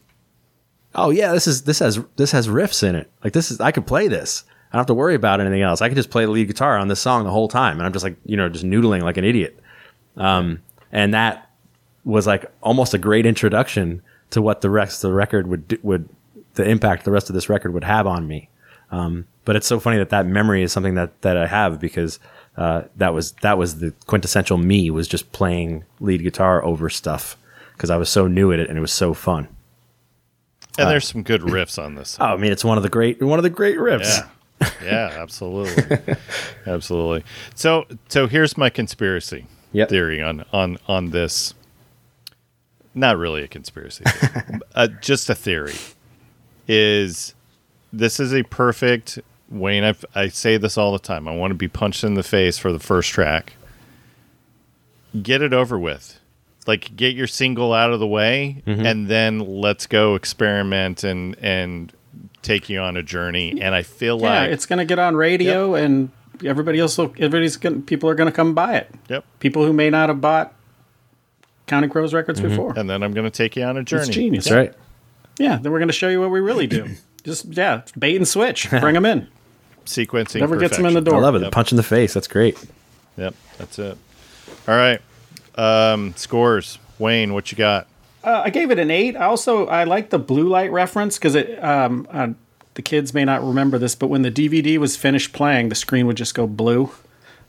oh yeah, this is this has this has riffs in it. Like this is I could play this. I don't have to worry about anything else. I could just play the lead guitar on this song the whole time, and I'm just like you know just noodling like an idiot. Um, and that was like almost a great introduction to what the rest of the record would do, would the impact the rest of this record would have on me. Um, but it's so funny that that memory is something that that I have because uh, that was that was the quintessential me was just playing lead guitar over stuff because I was so new at it and it was so fun. And there's some good riffs on this. Oh, I mean, it's one of the great one of the great riffs. Yeah. yeah, absolutely. absolutely. So so here's my conspiracy Yep. theory on on on this. Not really a conspiracy. uh, just a theory. Is this is a perfect Wayne, i I say this all the time. I want to be punched in the face for the first track. Get it over with. Like get your single out of the way mm-hmm. and then let's go experiment and and take you on a journey. And I feel Yeah, like it's going to get on radio, and everybody else, will, everybody's going, people are going to come buy it. Yep. People who may not have bought Counting Crows records mm-hmm. before. And then I'm going to take you on a journey. It's genius. That's right. Yeah, then we're going to show you what we really do. Just yeah, bait and switch. Bring them in. Sequencing. Never gets them in the door. I love it. Yep. Punch in the face. That's great. Yep, that's it. All right. Um, scores. Wayne, what you got? Uh, I gave it an eight. I also I like the blue light reference because it. Um, uh, the kids may not remember this, but when the DVD was finished playing, the screen would just go blue.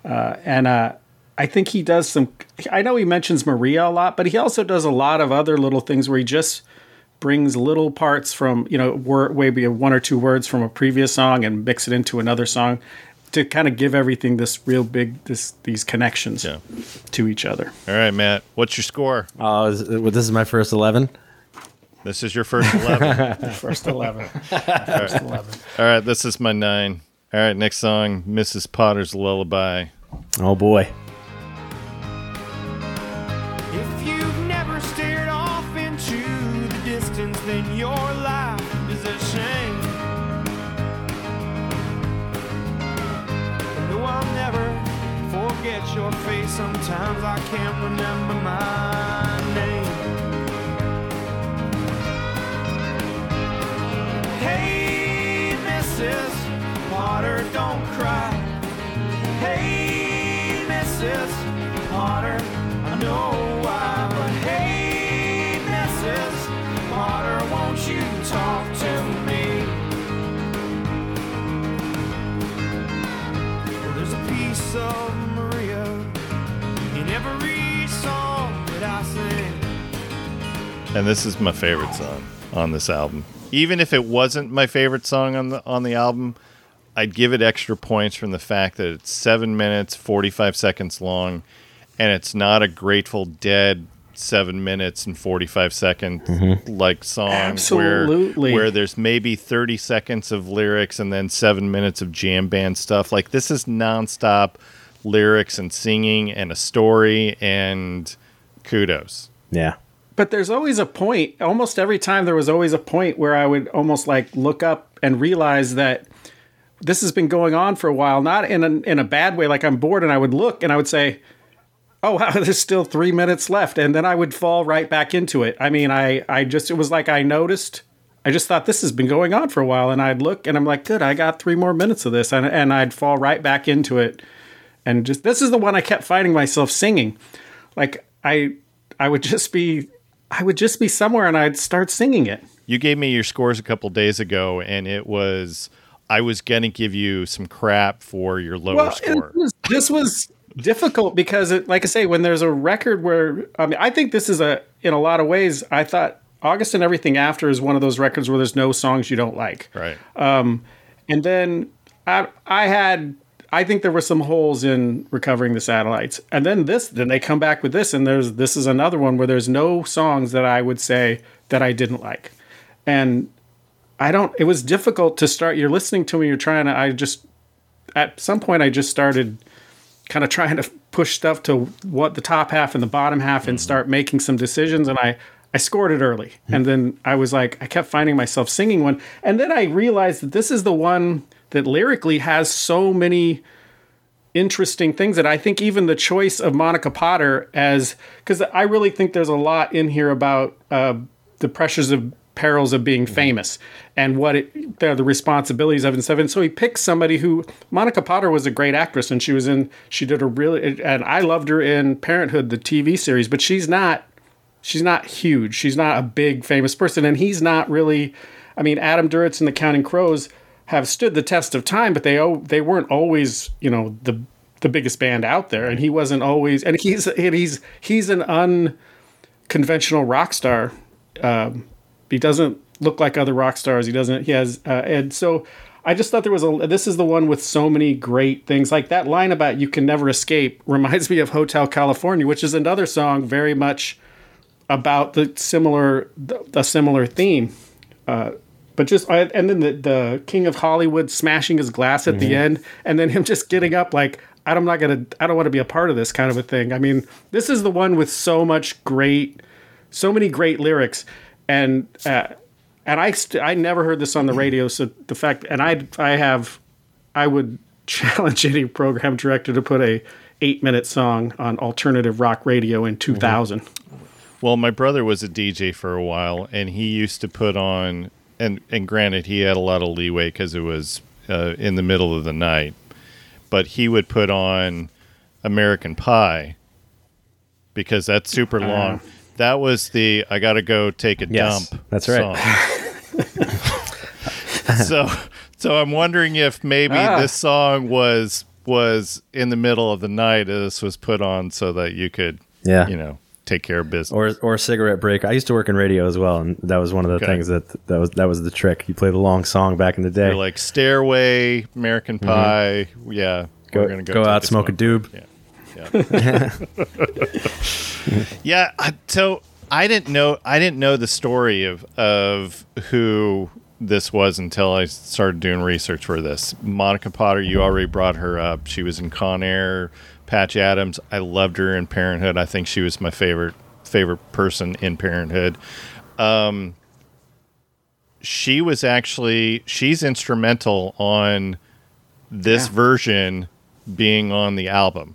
Uh, and uh, I think he does some. I know he mentions Maria a lot, but he also does a lot of other little things where he just brings little parts from you know word, maybe one or two words from a previous song and mix it into another song to kind of give everything this real big this these connections Yeah. to each other. All right, Matt. What's your score? Oh, is, well, this is my first eleven. This is your first 11. First eleven. First eleven. All right, this is my nine. All right, next song Mrs. Potter's Lullaby. Oh boy. Your face. Sometimes I can't remember my name. Hey, Mrs. Potter, don't cry. Hey, Mrs. Potter, I know And this is my favorite song on this album. Even if it wasn't my favorite song on the on the album, I'd give it extra points from the fact that it's 7 minutes 45 seconds long and it's not a Grateful Dead 7 minutes and 45 second mm-hmm. like song Absolutely. where where there's maybe 30 seconds of lyrics and then 7 minutes of jam band stuff. Like this is nonstop lyrics and singing and a story and kudos. Yeah. But there's always a point. Almost every time there was always a point where I would almost like look up and realize that this has been going on for a while, not in a, in a bad way. Like I'm bored and I would look and I would say, "Oh, wow, there's still three minutes left," and then I would fall right back into it. I mean, I I just it was like I noticed. I just thought this has been going on for a while, and I'd look and I'm like, "Good, I got three more minutes of this," and and I'd fall right back into it, and just this is the one I kept finding myself singing, like I I would just be I would just be somewhere and I'd start singing it. you gave me your scores a couple days ago, and it was I was gonna give you some crap for your lower well, score. was- this was difficult because, it, like I say, when there's a record where I mean, I think this is a in a lot of ways. I thought August and everything after is one of those records where there's no songs you don't like. Right. Um, and then I, I had, I think there were some holes in recovering the satellites. And then this, then they come back with this, and there's this is another one where there's no songs that I would say that I didn't like. And I don't. It was difficult to start. You're listening to me. You're trying to. I just at some point I just started kind of trying to push stuff to what the top half and the bottom half and start making some decisions and I I scored it early and then I was like I kept finding myself singing one and then I realized that this is the one that lyrically has so many interesting things that I think even the choice of Monica Potter as because I really think there's a lot in here about uh, the pressures of perils of being famous and what it the, the responsibilities of and stuff. And so he picks somebody who Monica Potter was a great actress and she was in she did a really and I loved her in Parenthood the TV series, but she's not she's not huge. She's not a big famous person, and he's not really. I mean, Adam Duritz and the Counting Crows have stood the test of time, but they they weren't always you know the the biggest band out there, and he wasn't always. And he's and he's he's an unconventional rock star. Um, he doesn't look like other rock stars. He doesn't. He has uh, and so. I just thought there was a. This is the one with so many great things. Like that line about "You Can Never Escape" reminds me of Hotel California, which is another song very much about the similar the similar theme. Uh, but just I, and then the the King of Hollywood smashing his glass at the mm-hmm. end, and then him just getting up like I'm not gonna I don't want to be a part of this kind of a thing. I mean, this is the one with so much great, so many great lyrics, and uh, and I st- I never heard this on the mm-hmm. radio. So the fact and I I have I would challenge any program director to put a eight minute song on alternative rock radio in 2000. Mm-hmm. Well, my brother was a DJ for a while, and he used to put on, and and granted, he had a lot of leeway because it was uh, in the middle of the night, but he would put on American Pie because that's super long. that was the I got to go take a Yes, dump. that's right. song. so, so I'm wondering if maybe Ah. this song was was in the middle of the night. This was put on so that you could, Yeah. you know, take care of business. or or cigarette break. I used to work in radio as well, and that was one of the Okay. things that that was that was the trick. You played a long song back in the day. You're like Stairway, American mm-hmm. Pie. Yeah, go we're gonna go, go out, smoke a doob. Yeah, yeah. yeah. I- So I didn't know. I didn't know the story of of who this was until I started doing research for this. Monica Potter. You already brought her up. She was in Con Air. Patch Adams. I loved her in Parenthood. I think she was my favorite favorite person in Parenthood. Um, she was actually she's instrumental on this Yeah. version being on the album.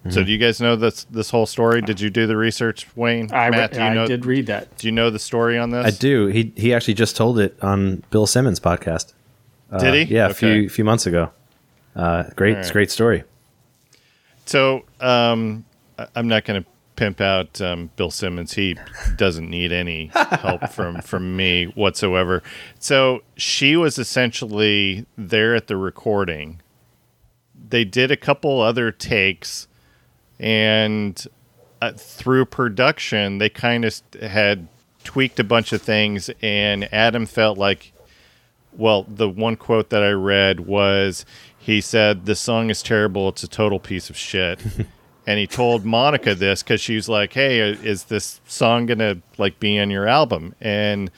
Mm-hmm. So do you guys know this this whole story? Did you do the research, Wayne? I, Matt, do you I know did read that. do you know the story on this? I do. He he actually just told it on Bill Simmons' podcast. Did he? Uh, Yeah, a Okay. few few months ago. Uh, great, All right. great story. So um, I'm not going to pimp out um, Bill Simmons. He doesn't need any help from from me whatsoever. So she was essentially there at the recording. They did a couple other takes, and uh, through production, they kind of had tweaked a bunch of things. And Adam felt like well, the one quote that I read was he said, The song is terrible. It's a total piece of shit. and he told Monica this because she was like, Hey, uh, is this song going to like be on your album? And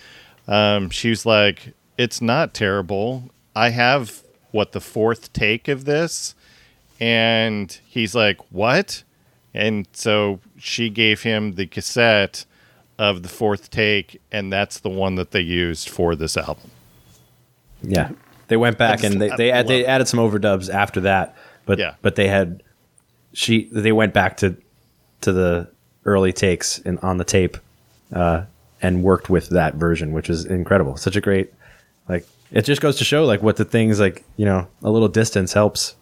um, she was like, It's not terrible. I have what the fourth take of this. And he's like, What? And so she gave him the cassette of the fourth take, and that's the one that they used for this album. Yeah, they went back just- and they they, add, they added some overdubs after that, but Yeah. but they had she they went back to to the early takes and on the tape uh, and worked with that version, which is incredible. Such a great like it just goes to show like what the things like you know a little distance helps.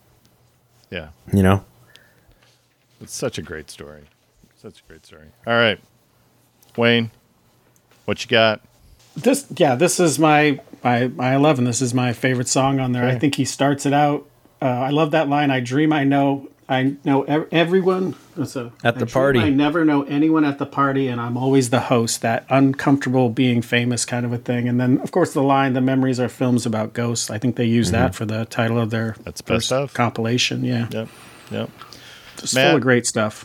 Yeah. You know, It's such a great story. Such a great story. All right. Wayne, what you got? this yeah this is my my my 11 this is my favorite song on there i think he starts it out uh, i love that line i dream i know i know ev- everyone what's a, At I the dream party. i never know anyone at the party and i'm always the host that uncomfortable being famous kind of a thing and then of course the line the memories are films about ghosts i think they use that for the title of their That's best of. compilation yeah Yep. Yep. it's Matt? full of great stuff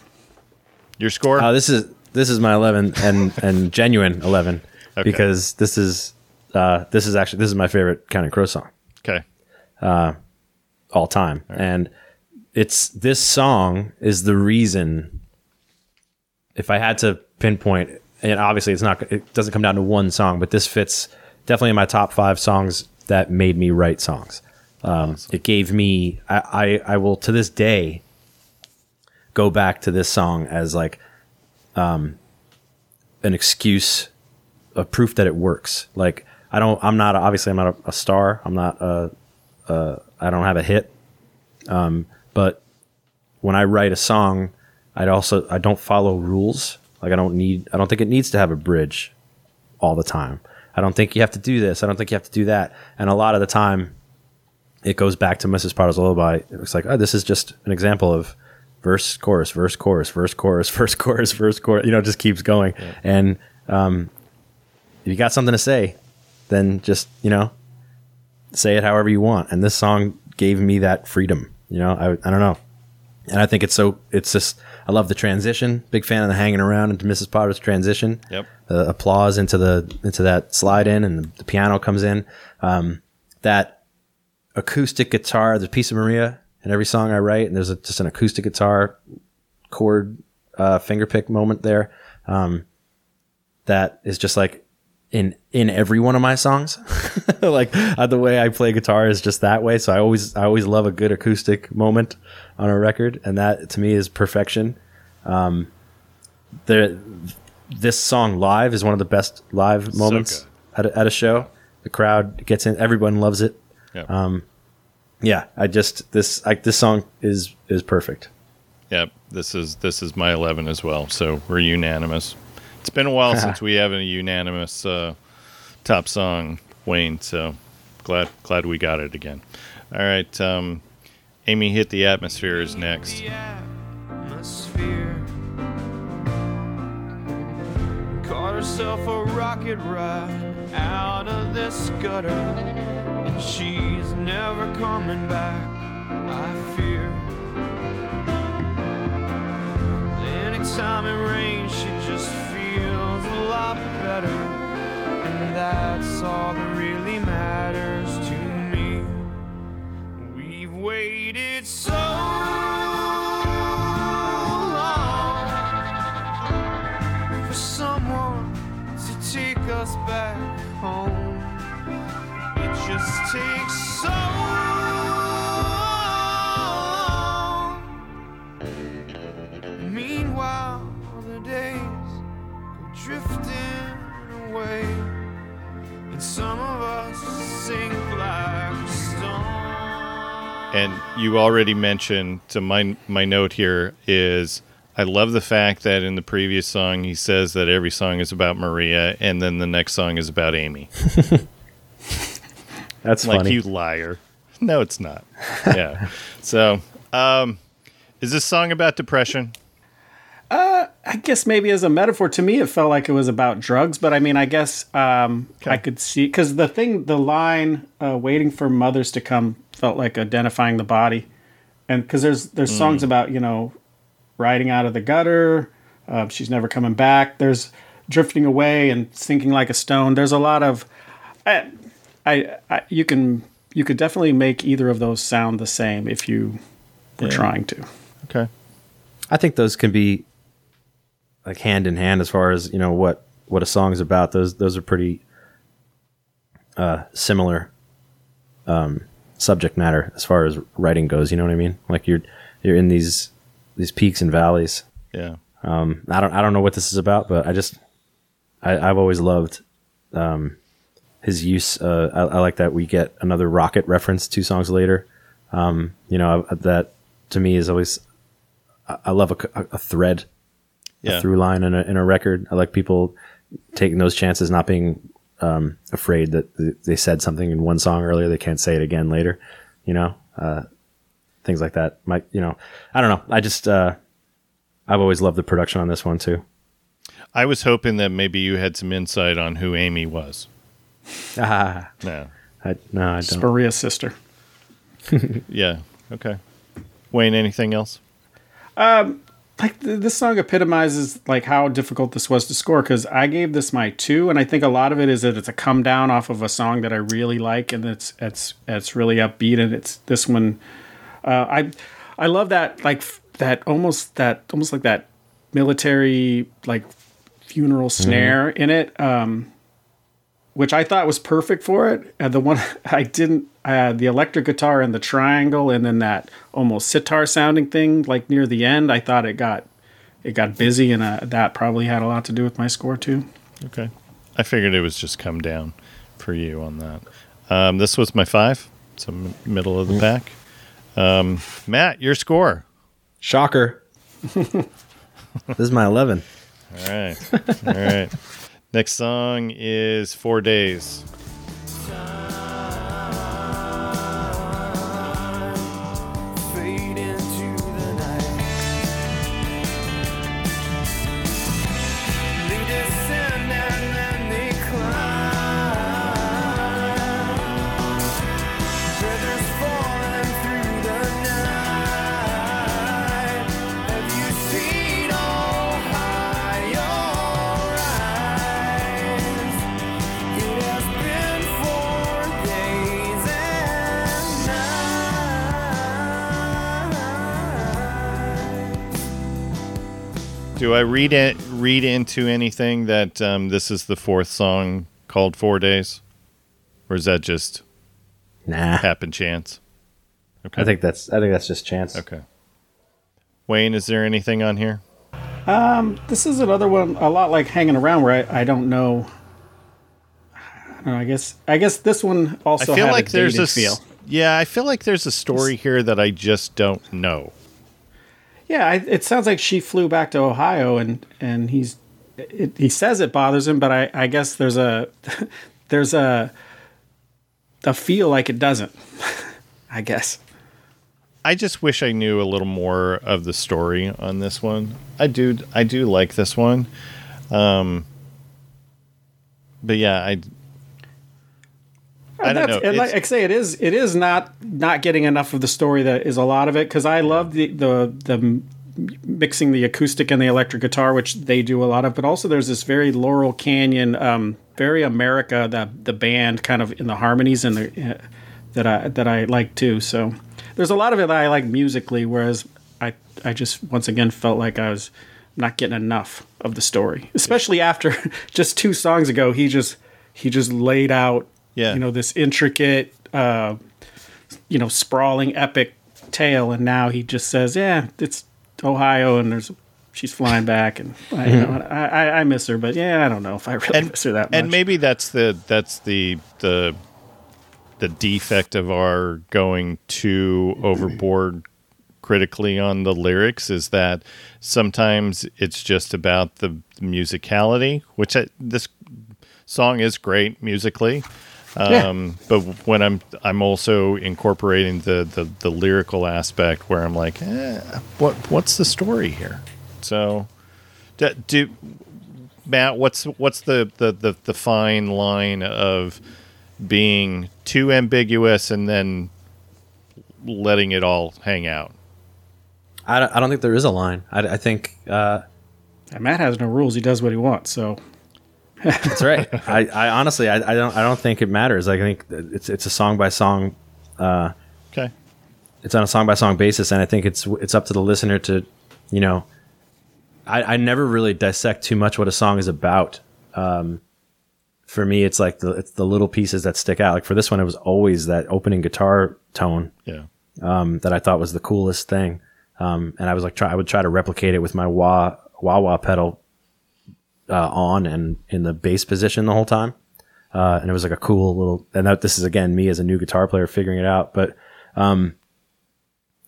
Your score? Uh, this is this is my 11 and and genuine 11 Okay. because this is uh, this is actually this is my favorite Counting Crow song okay. all time, and it's this song is the reason. If I had to pinpoint, and obviously it's not, it doesn't come down to one song, but this fits definitely in my top five songs that made me write songs. Um, It gave me, I, I, I will to this day go back to this song as like um, an excuse, a proof that it works. Like I don't, I'm not obviously I'm not a, a star. I'm not a, a, I don't have a hit. Um, but when I write a song, I also I don't follow rules. Like I don't need, I don't think it needs to have a bridge all the time. I don't think you have to do this. I don't think you have to do that. And a lot of the time, it goes back to Mrs. Potter's Lullaby. It's like, oh, this is just an example of verse, chorus, verse, chorus, verse, chorus, verse, chorus, verse, chorus. You know, it just keeps going. And um, if you got something to say, then just you know, say it however you want. And this song gave me that freedom. You know, I I don't know. And I think it's so. It's just. I love the transition. Big fan of the hanging around into Mrs. Potter's transition Yep. the applause into the into that slide in and the piano comes in um, that acoustic guitar the piece of maria in every song i write and there's a, just an acoustic guitar chord uh, finger pick moment there um, that is just like in in every one of my songs like uh, the way i play guitar is just that way so i always i always love a good acoustic moment on a record and that to me is perfection um, there this song live is one of the best live moments at, a, at a show. The crowd gets in, everyone loves it. Yep. Um, yeah, I just this like this song is is perfect. Yep. This is this is my eleven as well. So we're unanimous. It's been a while since we have a unanimous uh, top song, Wayne. So glad glad we got it again. All right. Um, Amy hit the atmosphere is next. The atmosphere. Caught herself a rocket ride out of this gutter, and she's never coming back. I fear. Anytime it rains, she just feels a lot better, and that's all that really matters to me. We've waited so long for someone to take us back home. It just takes so long. Meanwhile, drifting away, and some of us sink like a stone. And you already mentioned to my my note here is I love the fact that in the previous song he says that every song is about Maria and then the next song is about Amy. That's like funny. you liar. No, it's not. Yeah. so, um is this song about depression? I guess maybe as a metaphor, to me, it felt like it was about drugs. But I mean, I guess um, I could see because the thing, the line, uh, "waiting for mothers to come," felt like identifying the body, and because there's there's songs about you know riding out of the gutter, uh, she's never coming back. There's drifting away and sinking like a stone. There's a lot of, I, I, I you can you could definitely make either of those sound the same if you were trying to. Okay. I think those can be like hand in hand as far as you know what what a song's about. Those those are pretty uh, similar um, subject matter as far as writing goes. You know what I mean? Like you're you're in these these peaks and valleys. Yeah. Um, I don't I don't know what this is about, but I just I, I've always loved um, his use. Uh, I, I like that we get another rocket reference two songs later. Um, you know I- that to me is always I, I love a thread, Yeah. a through line in a in a record. I like people taking those chances, not being um, afraid that they said something in one song earlier they can't say it again later. You know, uh, things like that. Might you know? I don't know. I just uh, I've always loved the production on this one too. I was hoping that maybe you had some insight on who Amy was. Ah, No. I, no, I don't. Maria's sister. Yeah. Okay. Wayne, anything else? Like th- this song epitomizes like how difficult this was to score because I gave this my two, and I think a lot of it is that it's a come down off of a song that I really like, and it's it's it's really upbeat, and it's this one. Uh, I I love that like that almost that almost like that military like funeral snare in it. Um, which I thought was perfect for it. And the one I didn't, uh, the electric guitar and the triangle, and then that almost sitar sounding thing, like near the end, I thought it got it got busy, and uh, that probably had a lot to do with my score too. Okay. I figured it was just come down for you on that. Um, this was my five. So m- middle of the pack. Um, Matt, your score. Shocker. this is my eleven. All right. All right. Next song is Four Days. Do I read it? Read into anything that um, this is the fourth song called Four Days, or is that just Nah, happen chance? Okay. I think that's I think that's just chance. Okay. Wayne, is there anything on here? Um, This is another one, a lot like hanging around, where I, I don't know. I, don't know, I guess I guess this one also I feel had like a there's a feel. Yeah, I feel like there's a story here that I just don't know. Yeah, I, it sounds like she flew back to Ohio, and and he's it, he says it bothers him, but I, I guess there's a there's a a feel like it doesn't. I guess. I just wish I knew a little more of the story on this one. I do I do like this one. Um but yeah, I I don't know. And like I say, it is it is not not getting enough of the story that is a lot of it because I love the the the mixing the acoustic and the electric guitar, which they do a lot of. But also, there's this very Laurel Canyon, um, very America the the band kind of in the harmonies and the uh, that I that I like too. So there's a lot of it that I like musically, whereas I I just once again felt like I was not getting enough of the story, especially after just two songs ago. He just he just laid out Yeah. you know this intricate uh you know sprawling epic tale and now he just says yeah it's ohio and there's she's flying back and I, you know, I, I, I miss her but yeah i don't know if i really miss her that much and maybe that's the that's the the the defect of our going too overboard critically on the lyrics is that sometimes it's just about the musicality which I, this song is great musically Yeah. um, but when I'm I'm also incorporating the, the, the lyrical aspect where I'm like, eh, what what's the story here? So, do, do Matt, what's what's the, the, the, the fine line of being too ambiguous and then letting it all hang out? I don't, I don't think there is a line. I, I think uh, And matt has no rules he does what he wants so that's right. I, I honestly I, I don't I don't think it matters. I think it's it's a song by song. Okay. It's on a song by song basis, and I think it's it's up to the listener to, you know. I, I never really dissect too much what a song is about. Um, for me, it's like the it's the little pieces that stick out. Like for this one, it was always that opening guitar tone Yeah. um, that I thought was the coolest thing. Um, and I was like, try, I would try to replicate it with my wah wah wah pedal uh, on and in the bass position the whole time. Uh, and it was like a cool little. And that, this is again me as a new guitar player figuring it out. But um,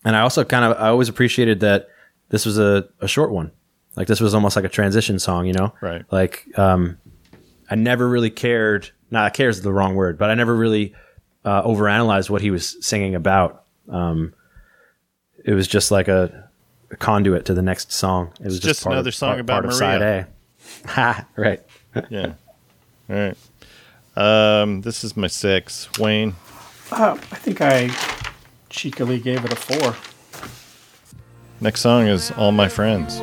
and I also kind of I always appreciated that this was a, a short one. Like this was almost like a transition song, you know? Right. Like um, I never really cared not cares is the wrong word, but I never really uh, overanalyzed what he was singing about. Um, it was just like a, a conduit to the next song. It was just, just another of, song part, about part of side A. Ha! Right. Yeah. All right. Um, this is my six. Wayne. Uh, I think I cheekily gave it a four. Next song is All My Friends.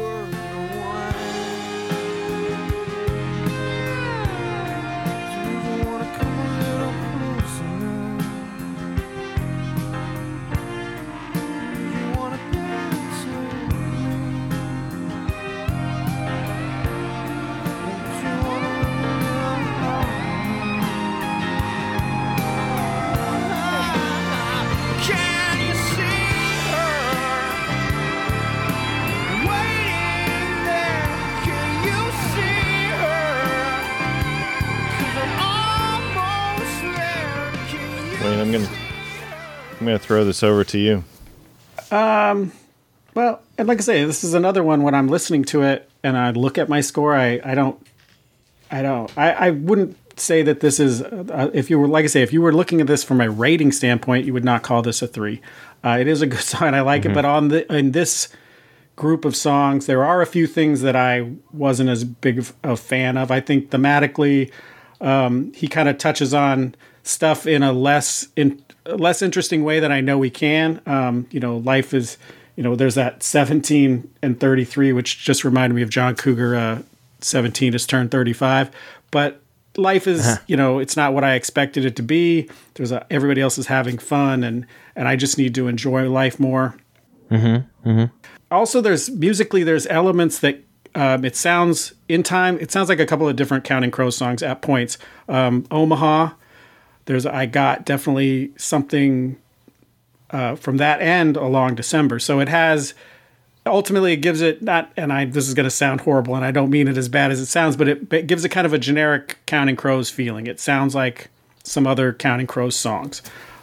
This over to you. Um, Well, and like I say, this is another one when I'm listening to it and I look at my score, I, I don't, I don't, I, I wouldn't say that this is, uh, if you were, like I say, if you were looking at this from a rating standpoint, you would not call this a three. Uh, it is a good song. I like it, but on the, in this group of songs, there are a few things that I wasn't as big of a fan of. I think thematically, um, he kind of touches on stuff in a less in less interesting way than I know we can. Um, you know, life is, you know, there's that 17 and 33, which just reminded me of John Cougar. Uh, 17 has turned 35, but life is, you know, it's not what I expected it to be. There's a, everybody else is having fun, and and I just need to enjoy life more. Mm-hmm. Mm-hmm. Also, there's musically, there's elements that um, it sounds in time. It sounds like a couple of different Counting Crows songs at points. Um, Omaha, there's I got definitely something uh, from that end A Long December. So it has ultimately it gives it not and I this is going to sound horrible and I don't mean it as bad as it sounds, but it, it gives it kind of a generic Counting Crows feeling. It sounds like some other Counting Crows songs.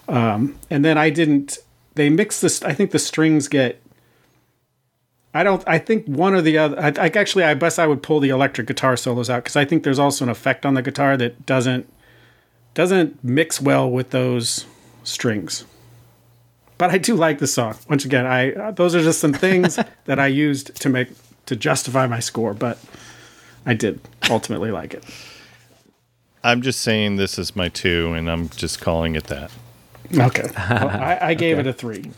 Um, and then I didn't. They mix this. I think the strings get. I don't. I think one or the other. I, I actually. I guess I would pull the electric guitar solos out because I think there's also an effect on the guitar that doesn't doesn't mix well with those strings. But I do like the song. Once again, I uh, those are just some things that I used to make to justify my score, but I did ultimately like it. I'm just saying this is my two, and I'm just calling it that. Okay, well, I, I gave it a three.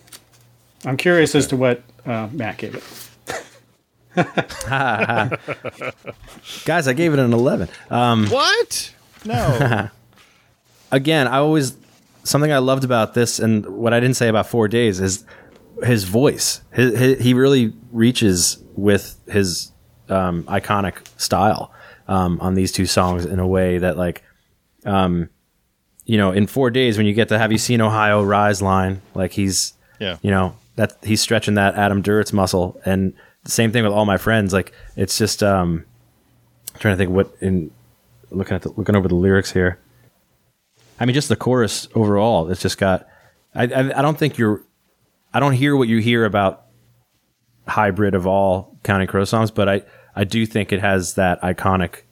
I'm curious as to what uh, Matt gave it. Guys, I gave it an 11. Um, What? No. Again, I always something I loved about this, and what I didn't say about Four Days is his voice. His, his, he really reaches with his um, iconic style um, on these two songs in a way that, like, um, you know, in Four Days when you get the "Have you seen Ohio Rise" line, like he's, Yeah. you know, that he's stretching that Adam Duritz muscle, and the same thing with all my friends. Like, it's just um, I'm trying to think what in looking at the, looking over the lyrics here. I mean, just the chorus overall. It's just got. I, I I don't think you're. I don't hear what you hear about hybrid of all Counting Crow songs, but I I do think it has that iconic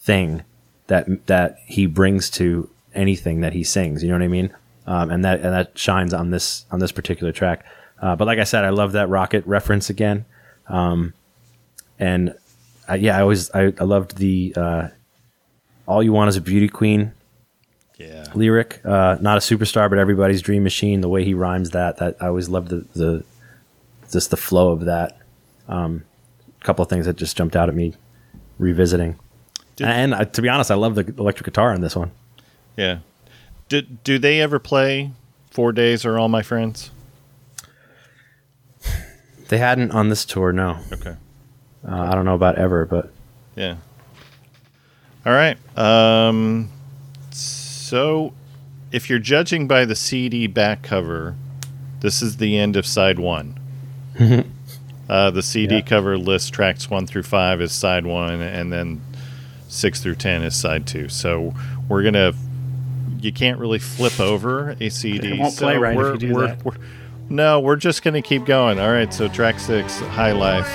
thing that that he brings to anything that he sings. You know what I mean? Um, and that and that shines on this on this particular track. Uh, but like I said, I love that rocket reference again. Um, and I, yeah, I always I, I loved the uh, "All You Want Is a Beauty Queen" yeah. lyric. Uh, not a superstar, but everybody's dream machine. The way he rhymes that, that I always loved the, the just the flow of that. Um, a couple of things that just jumped out at me revisiting. Did- and uh, to be honest, I love the electric guitar on this one. Yeah. Do, do they ever play Four Days or All My Friends? They hadn't on this tour, no. Okay. Uh, I don't know about ever, but Yeah. All right. Um, so, if you're judging by the CD back cover, this is the end of side one. uh, the CD Yeah. cover lists tracks one through five as side one, and then six through ten is side two. So we're gonna. You can't really flip over a CD. It won't so play right if we're- you do we're- that. we're- no, we're just gonna keep going. All right. So track six, High Life.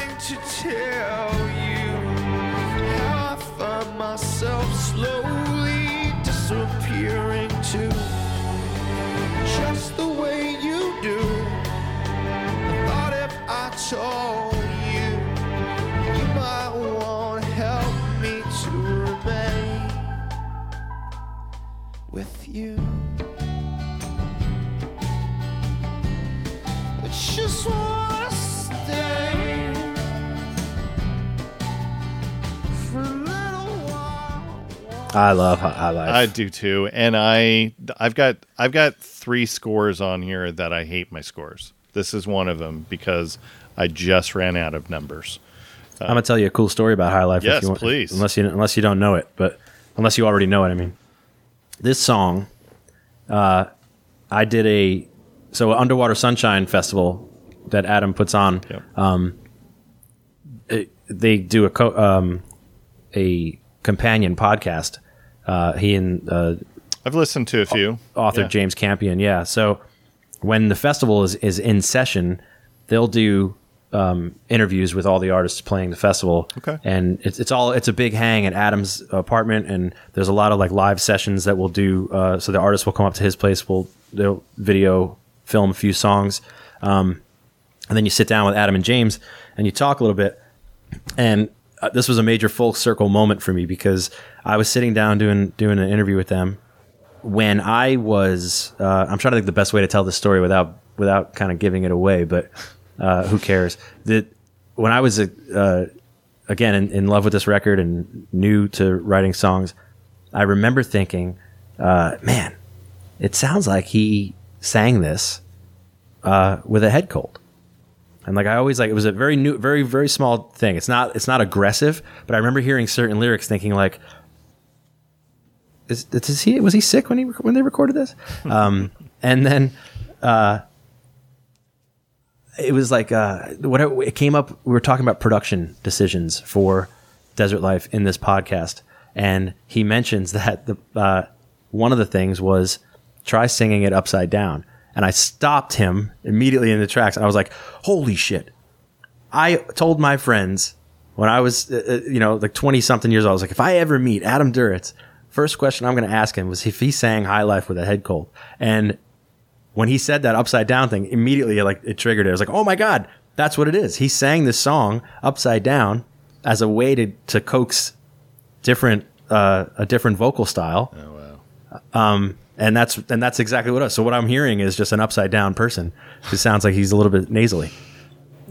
I love High Life. I do too, and I I've got I've got three scores on here that I hate my scores. This is one of them because I just ran out of numbers. I'm gonna tell you a cool story about High Life. Yes, if you want, please. Unless you unless you don't know it, but unless you already know it, I mean, this song, uh, I did a so Underwater Sunshine Festival that Adam puts on. Yep. it- they do a co- um, a companion podcast. Uh, he and uh, I've listened to a few. author Yeah. James Campion. Yeah. So when the festival is, is in session, they'll do um, interviews with all the artists playing the festival. Okay. And it's, it's all it's a big hang at Adam's apartment, and there's a lot of like live sessions that we'll do. Uh, so the artists will come up to his place, we'll they'll video film a few songs, um, and then you sit down with Adam and James and you talk a little bit. And uh, this was a major full circle moment for me because I was sitting down doing doing an interview with them when I was, uh, I'm trying to think the best way to tell this story without without kind of giving it away, but uh, who cares? That when I was uh, again in, in love with this record and new to writing songs, I remember thinking, uh, man, it sounds like he sang this uh, with a head cold. And like I always like it was a very new, very very small thing. It's not it's not aggressive, but I remember hearing certain lyrics, thinking like, is, is he was he sick when he when they recorded this? Um, and then uh, it was like uh, what it came up. We were talking about production decisions for Desert Life in this podcast, and he mentions that the uh, one of the things was try singing it upside down. And I stopped him immediately in the tracks. And I was like, "Holy shit!" I told my friends when I was, uh, uh, you know, like 20 something years old, I was like, if I ever meet Adam Duritz, first question I'm going to ask him was if he sang High Life with a head cold. And when he said that upside down thing, immediately like it triggered it. I was like, oh my God, that's what it is. He sang this song upside down as a way to, to coax different, uh, a different vocal style. Oh wow. And that's, and that's exactly what it is. So what I'm hearing is just an upside down person It sounds like he's a little bit nasally.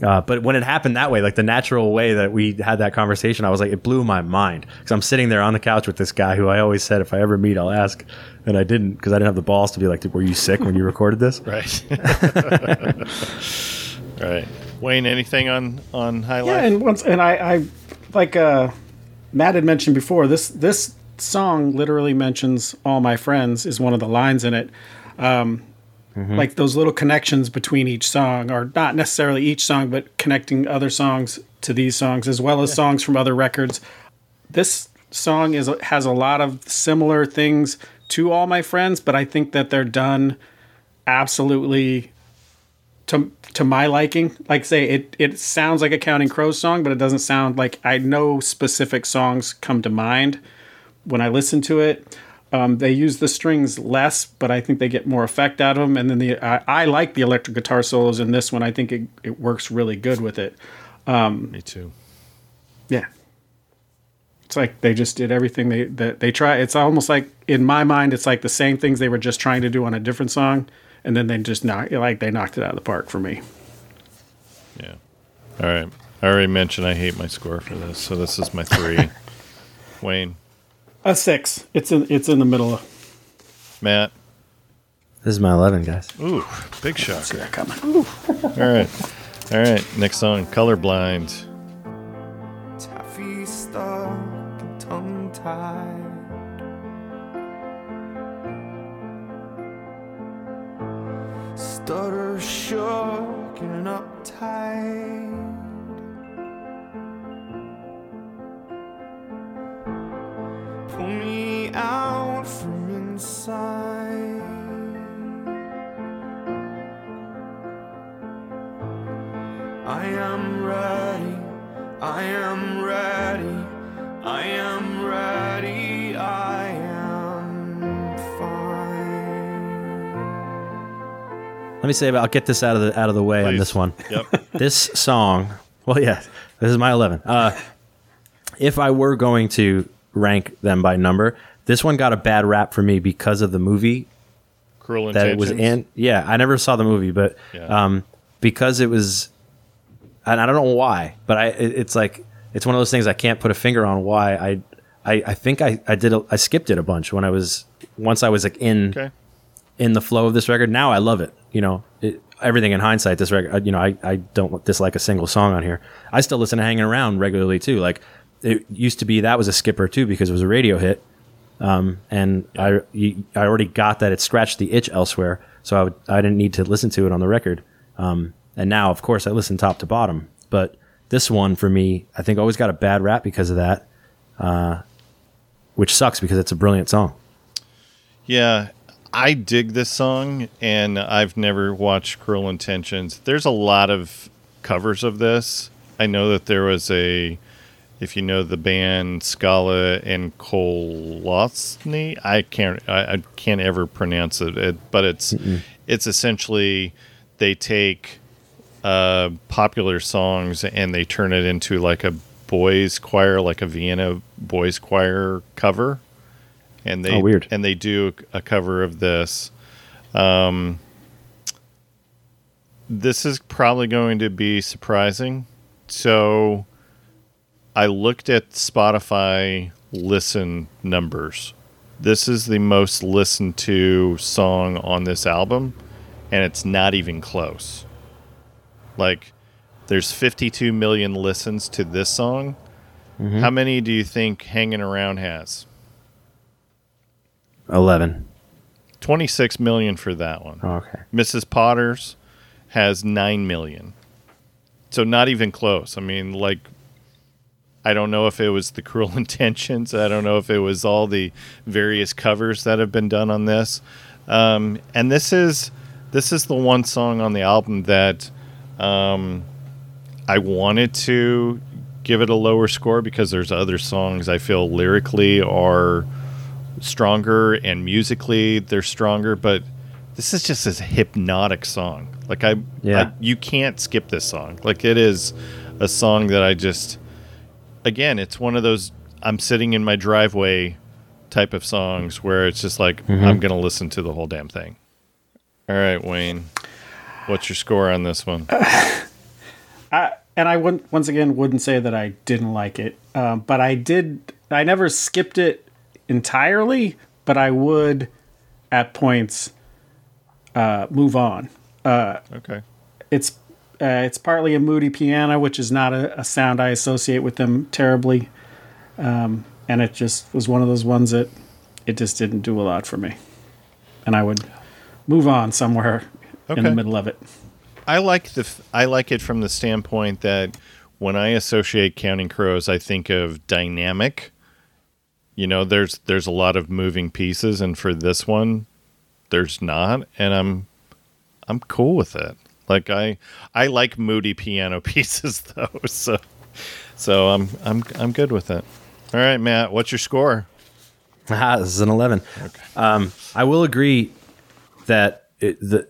Uh, but when it happened that way, like the natural way that we had that conversation, I was like, it blew my mind because I'm sitting there on the couch with this guy who I always said if I ever meet, I'll ask, and I didn't because I didn't have the balls to be like, were you sick when you recorded this? Right. right. Wayne, anything on on High Yeah, and once and I, I like uh, Matt had mentioned before. This this song literally mentions all my friends is one of the lines in it. Um, Like those little connections between each song, or not necessarily each song, but connecting other songs to these songs as well as songs from other records. This song is has a lot of similar things to all my friends, but I think that they're done absolutely to to my liking. Like say it it sounds like a Counting Crows song, but it doesn't sound like I know specific songs come to mind when I listen to it. Um, they use the strings less, but I think they get more effect out of them. And then the I, I like the electric guitar solos in this one. I think it, it works really good with it. Me too. Yeah. It's like they just did everything they that they try. It's almost like in my mind, it's like the same things they were just trying to do on a different song, and then they just knock like they knocked it out of the park for me. Yeah. All right. I already mentioned I hate my score for this, so this is my three. Wayne, A six. It's in it's in the middle of Matt. This is my 11, guys. Ooh, big shocker. that coming. Ooh. All right. All right. Next song, Colorblind. Taffy stuck tongue tied. Stutter shook and uptight. Let me say, about. I'll get this out of the out of the way on this one. Yep. this song well yeah this is my 11 uh, if i were going to rank them by number this one got a bad rap for me because of the movie Cruel Intentions. that it was in yeah i never saw the movie but Yeah. um, because it was and i don't know why but i it, it's like it's one of those things i can't put a finger on why i I, I think I, I did a, I skipped it a bunch when I was once I was like in Okay. in the flow of this record. Now I love it. You know, it, everything in hindsight, this record, uh, you know, I, I don't dislike a single song on here. I still listen to Hanging Around regularly too. Like it used to be that was a skipper too because it was a radio hit. Um, and I, I already got that it scratched the itch elsewhere. So I would, I didn't need to listen to it on the record. Um, and now of course I listen top to bottom, but this one for me, I think always got a bad rap because of that. Uh, which sucks because it's a brilliant song. Yeah, I dig this song, and I've never watched Cruel Intentions. There's a lot of covers of this. I know that there was a, if you know the band Scala and Kolacny, I can't, I, I can't ever pronounce it, it but it's, it's essentially they take uh, popular songs and they turn it into like a boys choir, like a Vienna boys choir cover and they Oh, weird. and they do a cover of this. Um, this is probably going to be surprising. So, I looked at Spotify listen numbers. This is the most listened to song on this album, and it's not even close. Like, there's 52 million listens to this song. How many do you think Hanging Around has? 11. 26 million for that one. Oh, okay. Mrs. Potter's has 9 million. So not even close. I mean, like I don't know if it was the cruel intentions. I don't know if it was all the various covers that have been done on this. Um, and this is this is the one song on the album that um, I wanted to give it a lower score because there's other songs I feel lyrically are stronger and musically they're stronger, but this is just a hypnotic song. Like I, Yeah. I you can't skip this song. Like it is a song that I just again, it's one of those I'm sitting in my driveway type of songs where it's just like I'm going to listen to the whole damn thing. All right, Wayne. What's your score on this one? and I wouldn't once again wouldn't say that I didn't like it, um, but I did. I never skipped it entirely, but I would at points uh, move on. Okay. It's uh, it's partly a moody piano, which is not a, a sound I associate with them terribly, um, and it just was one of those ones that it just didn't do a lot for me, and I would move on somewhere in the middle of it. I like the f- I like it from the standpoint that when I associate Counting Crows, I think of dynamic. You know, there's there's a lot of moving pieces, and for this one, there's not, and I'm I'm cool with it. Like I I like moody piano pieces though, so so I'm I'm I'm good with it. All right, Matt, what's your score? Ah, this is an 11. Um, I will agree that it, the,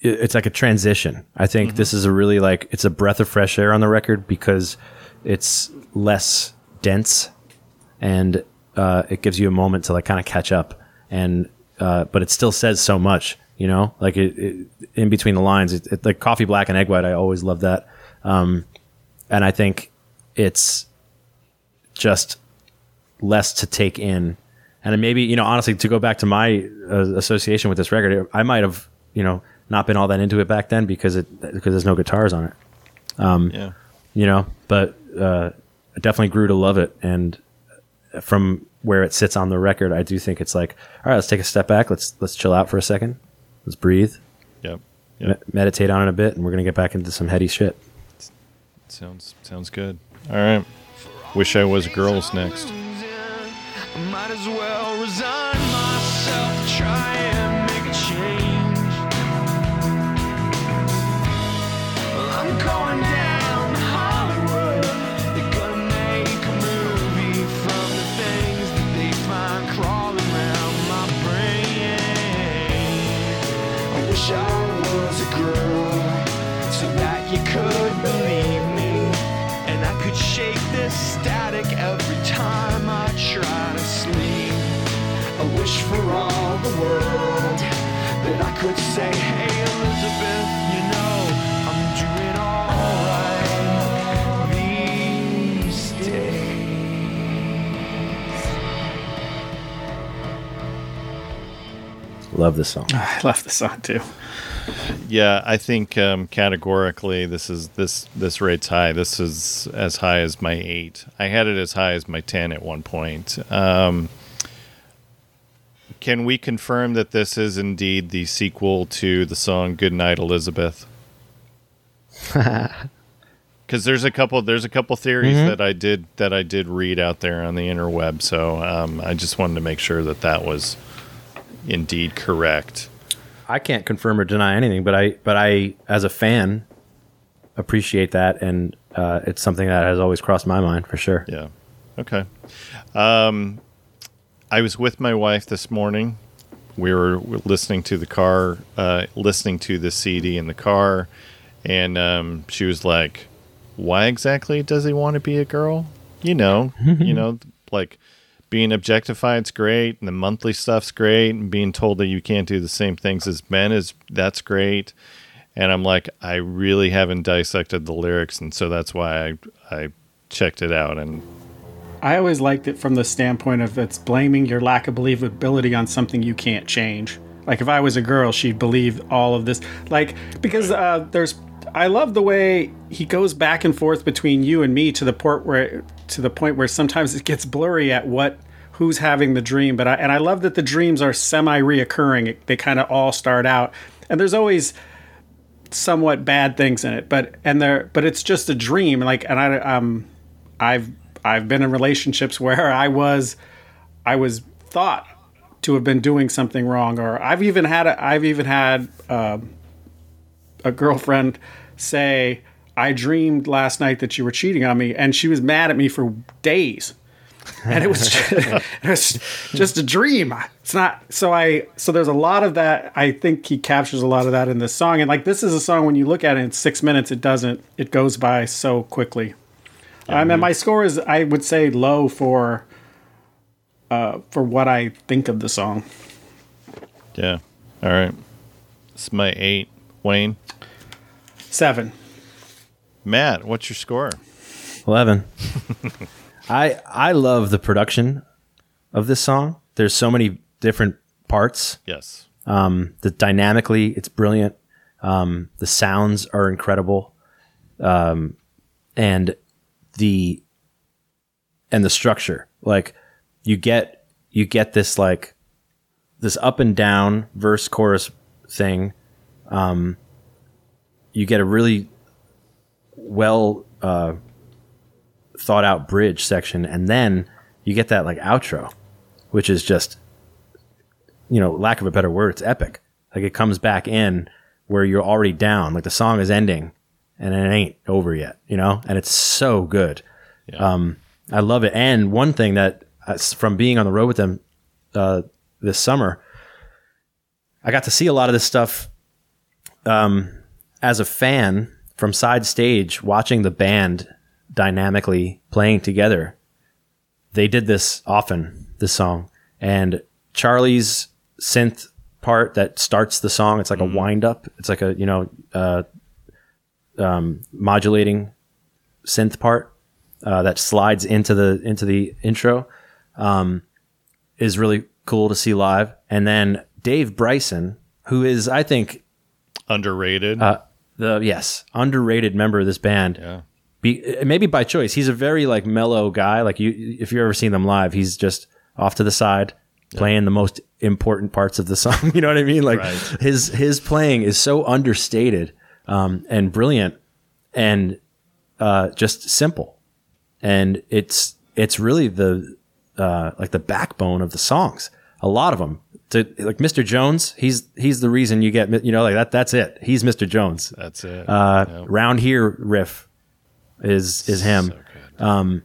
it, it's like a transition. I think this is a really like, it's a breath of fresh air on the record because it's less dense and uh, it gives you a moment to like kind of catch up. And, uh, but it still says so much, you know, like it, it in between the lines, it, it, like coffee black and egg white. I always love that. Um, and I think it's just less to take in. And maybe, you know, honestly, to go back to my uh, association with this record, I might have, you know, not been all that into it back then because it because there's no guitars on it, Yeah. you know. But uh, I definitely grew to love it, and from where it sits on the record, I do think it's like, all right, let's take a step back, let's let's chill out for a second, let's breathe, Yep. me- meditate on it a bit, and we're gonna get back into some heady shit. Sounds sounds good. All right. Wish I was girls next. I might for all the world that I could say, hey, Elizabeth, you know, I'm doing all right these days. Love the song. I love the song too. Yeah, I think um, categorically this is this this rate's high. This is as high as my eight. I had it as high as my ten at one point. Um, can we confirm that this is indeed the sequel to the song "Good Night, Elizabeth"? Because there's a couple there's a couple theories that I did that I did read out there on the interweb. So um, I just wanted to make sure that that was indeed correct. I can't confirm or deny anything, but I but I as a fan appreciate that, and uh, it's something that has always crossed my mind for sure. Yeah. Okay. Um, I was with my wife this morning. We were listening to the car, uh, listening to the CD in the car, and um, she was like, "Why exactly does he want to be a girl? You know, you know, like." Being objectified's great, and the monthly stuff's great, and being told that you can't do the same things as men is that's great. And I'm like, I really haven't dissected the lyrics, and so that's why I I checked it out. And I always liked it from the standpoint of it's blaming your lack of believability on something you can't change. Like if I was a girl, she'd believe all of this. Like because uh, there's, I love the way he goes back and forth between you and me to the point where to the point where sometimes it gets blurry at what who's having the dream. But I and I love that the dreams are semi reoccurring. They kind of all start out, and there's always somewhat bad things in it but and there but it's just a dream like and i um i've i've been in relationships where i was i was thought to have been doing something wrong or i've even had a, i've even had uh, a girlfriend say i dreamed last night that you were cheating on me and she was mad at me for days and it was just, it was just a dream. It's not so I so there's a lot of that. I think he captures a lot of that in this song. And like this is a song when you look at it in six minutes, it doesn't. It goes by so quickly. I mean, my score is I would say low for uh, for what I think of the song. Yeah. All right. It's my eight. Wayne. Seven. Matt, what's your score? Eleven. I I love the production of this song. There's so many different parts. Yes. Um, the dynamically, it's brilliant. Um, the sounds are incredible, um, and the and the structure. Like you get you get this like this up and down verse chorus thing. Um, you get a really well uh, thought out bridge section, and then you get that like outro, which is just you know, lack of a better word, it's epic. Like it comes back in where you're already down, like the song is ending and it ain't over yet, you know, and it's so good. Um, I love it. And one thing that uh, from being on the road with them uh, this summer, I got to see a lot of this stuff um, as a fan from side stage, watching the band dynamically playing together. They did this often, this song. And Charlie's synth part that starts the song, it's like a wind up. It's like a, you know, uh, um, modulating synth part uh, that slides into the into the intro um, is really cool to see live. And then Dave Bryson, who is I think Underrated. uh, the yes underrated member of this band. yeah. Be, maybe by choice. He's a very like mellow guy. Like you, if you've ever seen them live, he's just off to the side playing the most important parts of the song. you know what I mean? Like Right. his his playing is so understated um, and brilliant and uh, just simple, and it's it's really the uh, like the backbone of the songs. A lot of them. To, like Mr. Jones, he's he's the reason you get you know like that. That's it. He's Mr. Jones. That's it. Uh, Yep. Round here riff is is him. So good.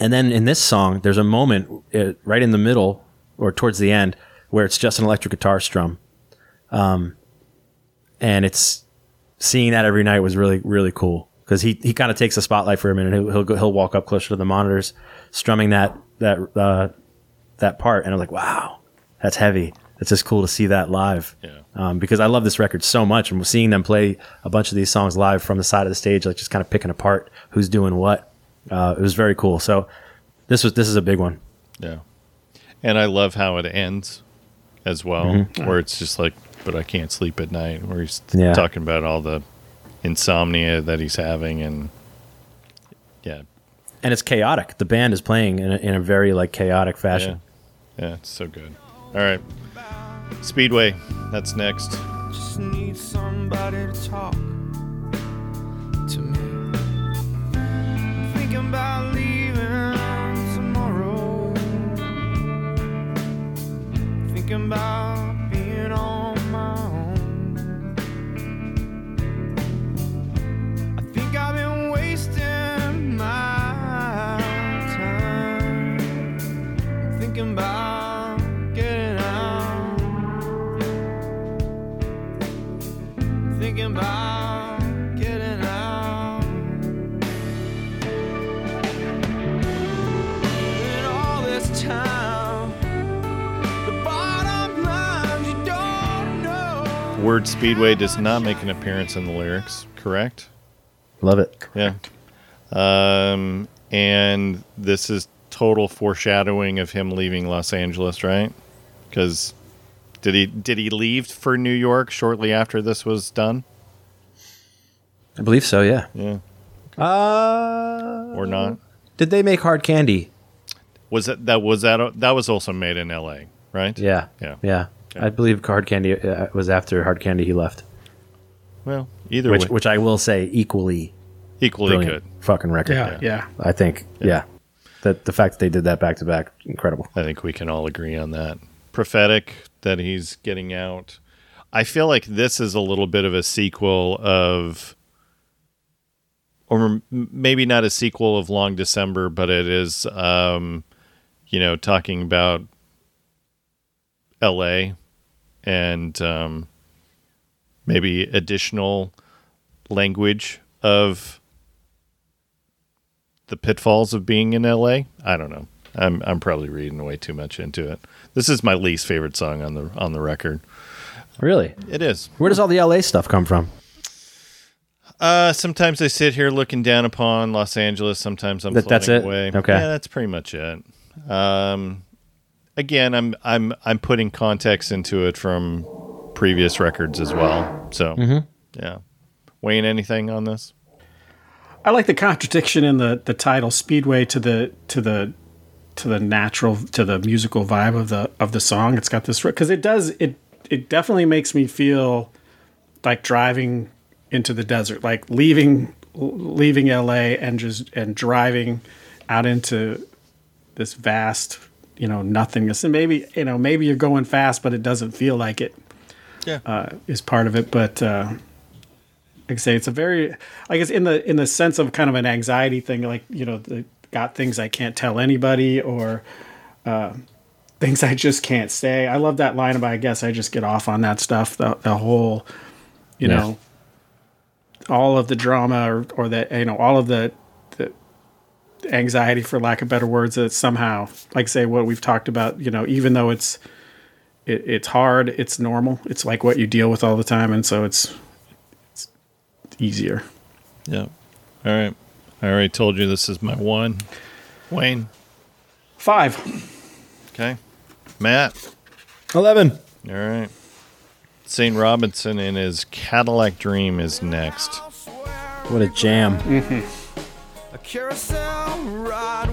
And then in this song, there's a moment uh, right in the middle or towards the end where it's just an electric guitar strum. Um, and it's seeing that every night was really, really cool because he, he kind of takes the spotlight for a minute. He'll, he'll, go, he'll walk up closer to the monitors, strumming that, that, uh, that part. And I'm like, wow, that's heavy. It's just cool to see that live. Yeah. Um, because I love this record so much and seeing them play a bunch of these songs live from the side of the stage, like just kind of picking apart who's doing what. Uh, it was very cool. So this was, this is a big one. Yeah. And I love how it ends as well, Mm-hmm. where it's just like, but I can't sleep at night. Where he's Yeah. talking about all the insomnia that he's having, and yeah, and it's chaotic. The band is playing in a, in a very like chaotic fashion. yeah, it's so good. All right, Speedway, that's next. Just need somebody to talk to me. Thinking about leaving tomorrow. Thinking about Thinking about getting out. thinking about getting out. In all this time, the bottom line you don't know. Word Speedway does not make an appearance in the lyrics, correct? Love it. Yeah. Um, and this is total foreshadowing of him leaving Los Angeles, right? Because did he did he leave for New York shortly after this was done? I believe so. Yeah. Yeah, Uh, or not? did they make hard candy? Was that that was that that was also made in L.A. Right? Yeah. Yeah. Yeah. Okay. I believe hard candy uh, was after hard candy he left, Well, either which way, which I will say equally equally good. fucking record. Yeah, yeah. I think. Yeah. That the fact that they did that back to back, incredible. I think we can all agree on that. Prophetic that he's getting out. I feel like this is a little bit of a sequel of, or maybe not a sequel of Long December, but it is, um, you know, talking about L.A. and um, maybe additional language of the pitfalls of being in LA. I don't know. I'm I'm probably reading way too much into it. This is my least favorite song on the on the record. Really? It is. Where does all the LA stuff come from? Uh, sometimes I sit here looking down upon Los Angeles. Sometimes I'm that's floating it? away. Okay. yeah, that's pretty much it. Um, again, I'm I'm I'm putting context into it from previous records as well. So Mm-hmm. yeah, Wayne, anything on this? I like the contradiction in the the title Speedway to the to the to the natural to the musical vibe of the of the song. It's got this because it does it it definitely makes me feel like driving into the desert, like leaving leaving LA and just and driving out into this vast you know nothingness and maybe you know maybe you're going fast but it doesn't feel like it Yeah. uh, is part of it but uh like I say, it's a very, I guess, in the in the sense of kind of an anxiety thing, like you know, the, got things I can't tell anybody or uh, things I just can't say. I love that line about I guess I just get off on that stuff. The the whole, you Yeah. know, all of the drama or or the you know all of the the anxiety, for lack of better words, that somehow, like say what we've talked about, you know, even though it's it, it's hard, it's normal. It's like what you deal with all the time, and so it's easier. Yeah. All right. I already told you this is my one. Wayne. Five. Okay. Matt. Eleven. All right. St. Robinson and his Cadillac Dream is next. What a jam. A carousel ride,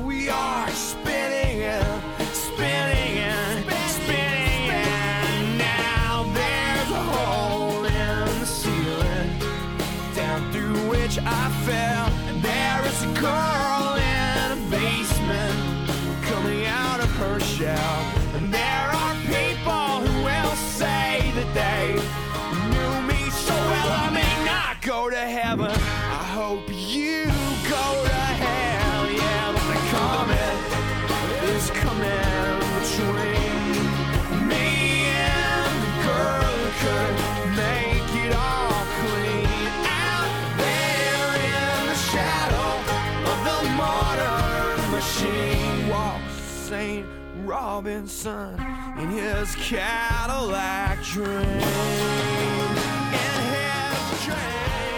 Robinson in his Cadillac dream.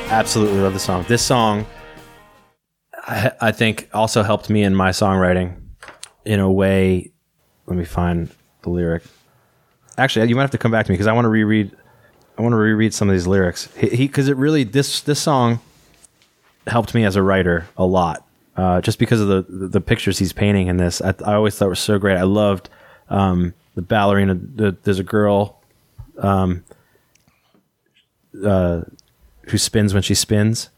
Absolutely love the song. This song, I, I think, also helped me in my songwriting in a way. Let me find the lyric. actually, you might have to come back to me because I want to reread. I want to reread some of these lyrics. He because it really this this song helped me as a writer a lot. Uh, just because of the the pictures he's painting in this, I, I always thought was so great. I loved um, the ballerina. The, there's a girl um, uh, who spins when she spins.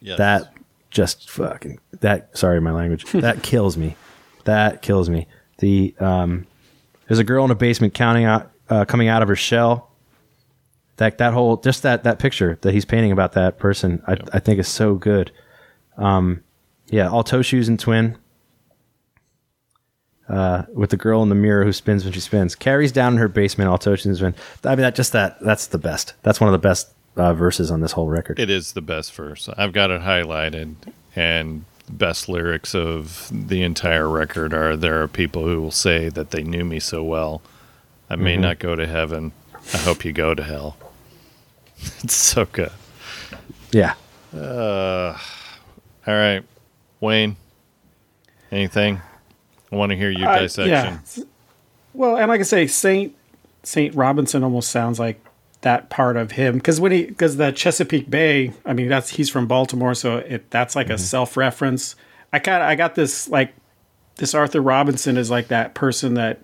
Yes. That just fucking that. Sorry, my language. that kills me. That kills me. The um, there's a girl in a basement counting out, uh, coming out of her shell. That that whole just that that picture that he's painting about that person, I, I think is so good. Um, yeah, all toe shoes and twin. Uh, with the girl in the mirror who spins when she spins, carries down in her basement, all and twin. I mean, that just that that's the best. That's one of the best uh, verses on this whole record. It is the best verse. I've got it highlighted, and the best lyrics of the entire record are there are people who will say that they knew me so well. I may Mm-hmm. not go to heaven. I hope you go to hell. it's so good. yeah, All right, Wayne. Anything? I want to hear your Uh, dissection. yeah. Well, and like I say, Saint Saint Robinson almost sounds like that part of him because when he because the Chesapeake Bay, I mean that's he's from Baltimore, so it that's like a self reference. I kind of I got this like this Arthur Robinson is like that person that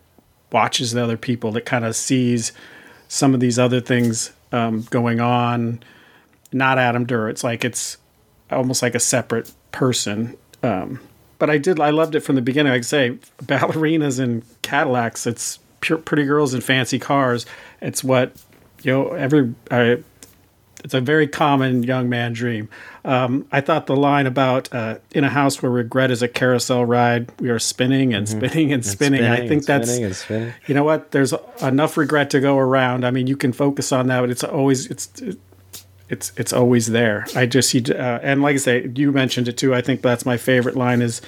watches the other people that kind of sees some of these other things um, going on. Not Adam Durr. It's like it's almost like a separate person. Um, but I did. I loved it from the beginning. Like I say, ballerinas and Cadillacs. It's pure, pretty girls and fancy cars. It's what you know. Every I, it's a very common young man dream. Um, I thought the line about uh, in a house where regret is a carousel ride, we are spinning and spinning and spinning. I spinning think and that's spinning and spinning. you know what? There's enough regret to go around. I mean, you can focus on that, but it's always it's it's it's always there. I just uh, and like I say, you mentioned it too. I think that's my favorite line is,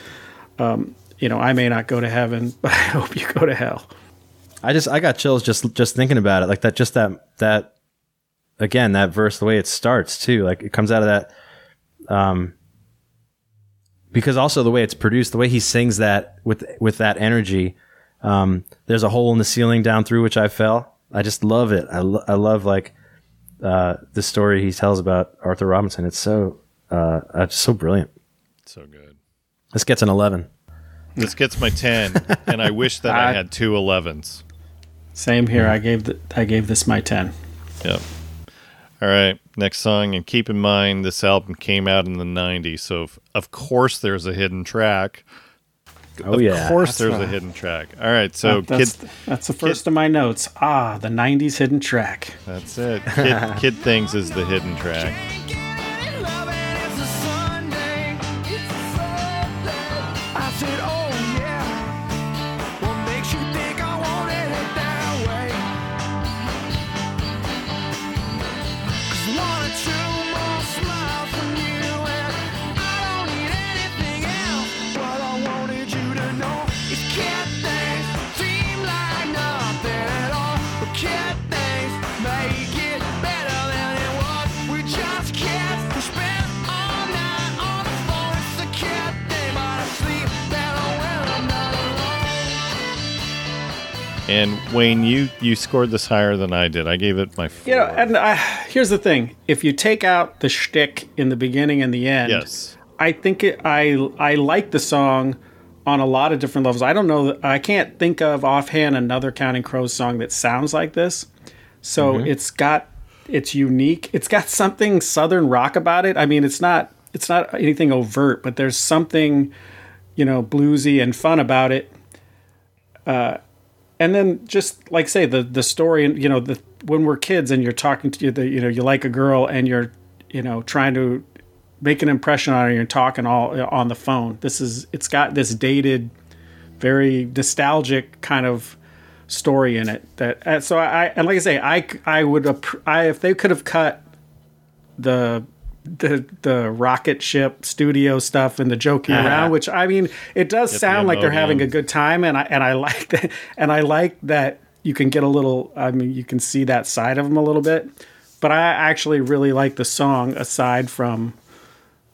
um, you know, I may not go to heaven, but I hope you go to hell. I just I got chills just just thinking about it. Like that, just that that again that verse, the way it starts too. Like it comes out of that, um, because also the way it's produced, the way he sings that with with that energy. Um, there's a hole in the ceiling down through which I fell. I just love it. I, lo- I love like uh, the story he tells about Arthur Robinson. It's so uh, uh, just so brilliant. So good. This gets an eleven. This gets my 10, and I wish that I I- had two 11s. Same here. I gave the, I gave this my ten. Yep. All right, next song, and keep in mind this album came out in the '90s, so of, of course there's a hidden track. Oh of yeah, course there's a right. hidden track. All right, so that's kid, that's the first of my notes. Ah, the '90s hidden track. that's it. Kid, kid things is the hidden track. Wayne, you you scored this higher than I did. I gave it my four. You know, and I, here's the thing: if you take out the shtick in the beginning and the end, yes, I think it, I I like the song on a lot of different levels. I don't know. I can't think of offhand another Counting Crows song that sounds like this. So it's got it's unique. It's got something southern rock about it. I mean, it's not it's not anything overt, but there's something you know bluesy and fun about it. Uh, and then just like say the the story and you know the when we're kids and you're talking to you the, you know you like a girl and you're you know trying to make an impression on her and you're talking all uh, on the phone. This is it's got this dated very nostalgic kind of story in it that and so i and like i say i i would i if they could have cut the the the rocket ship studio stuff and the joking around which i mean it does the sound like they're having a good time and i and i like that and i like that you can get a little i mean you can see that side of them a little bit. But i actually really like the song aside from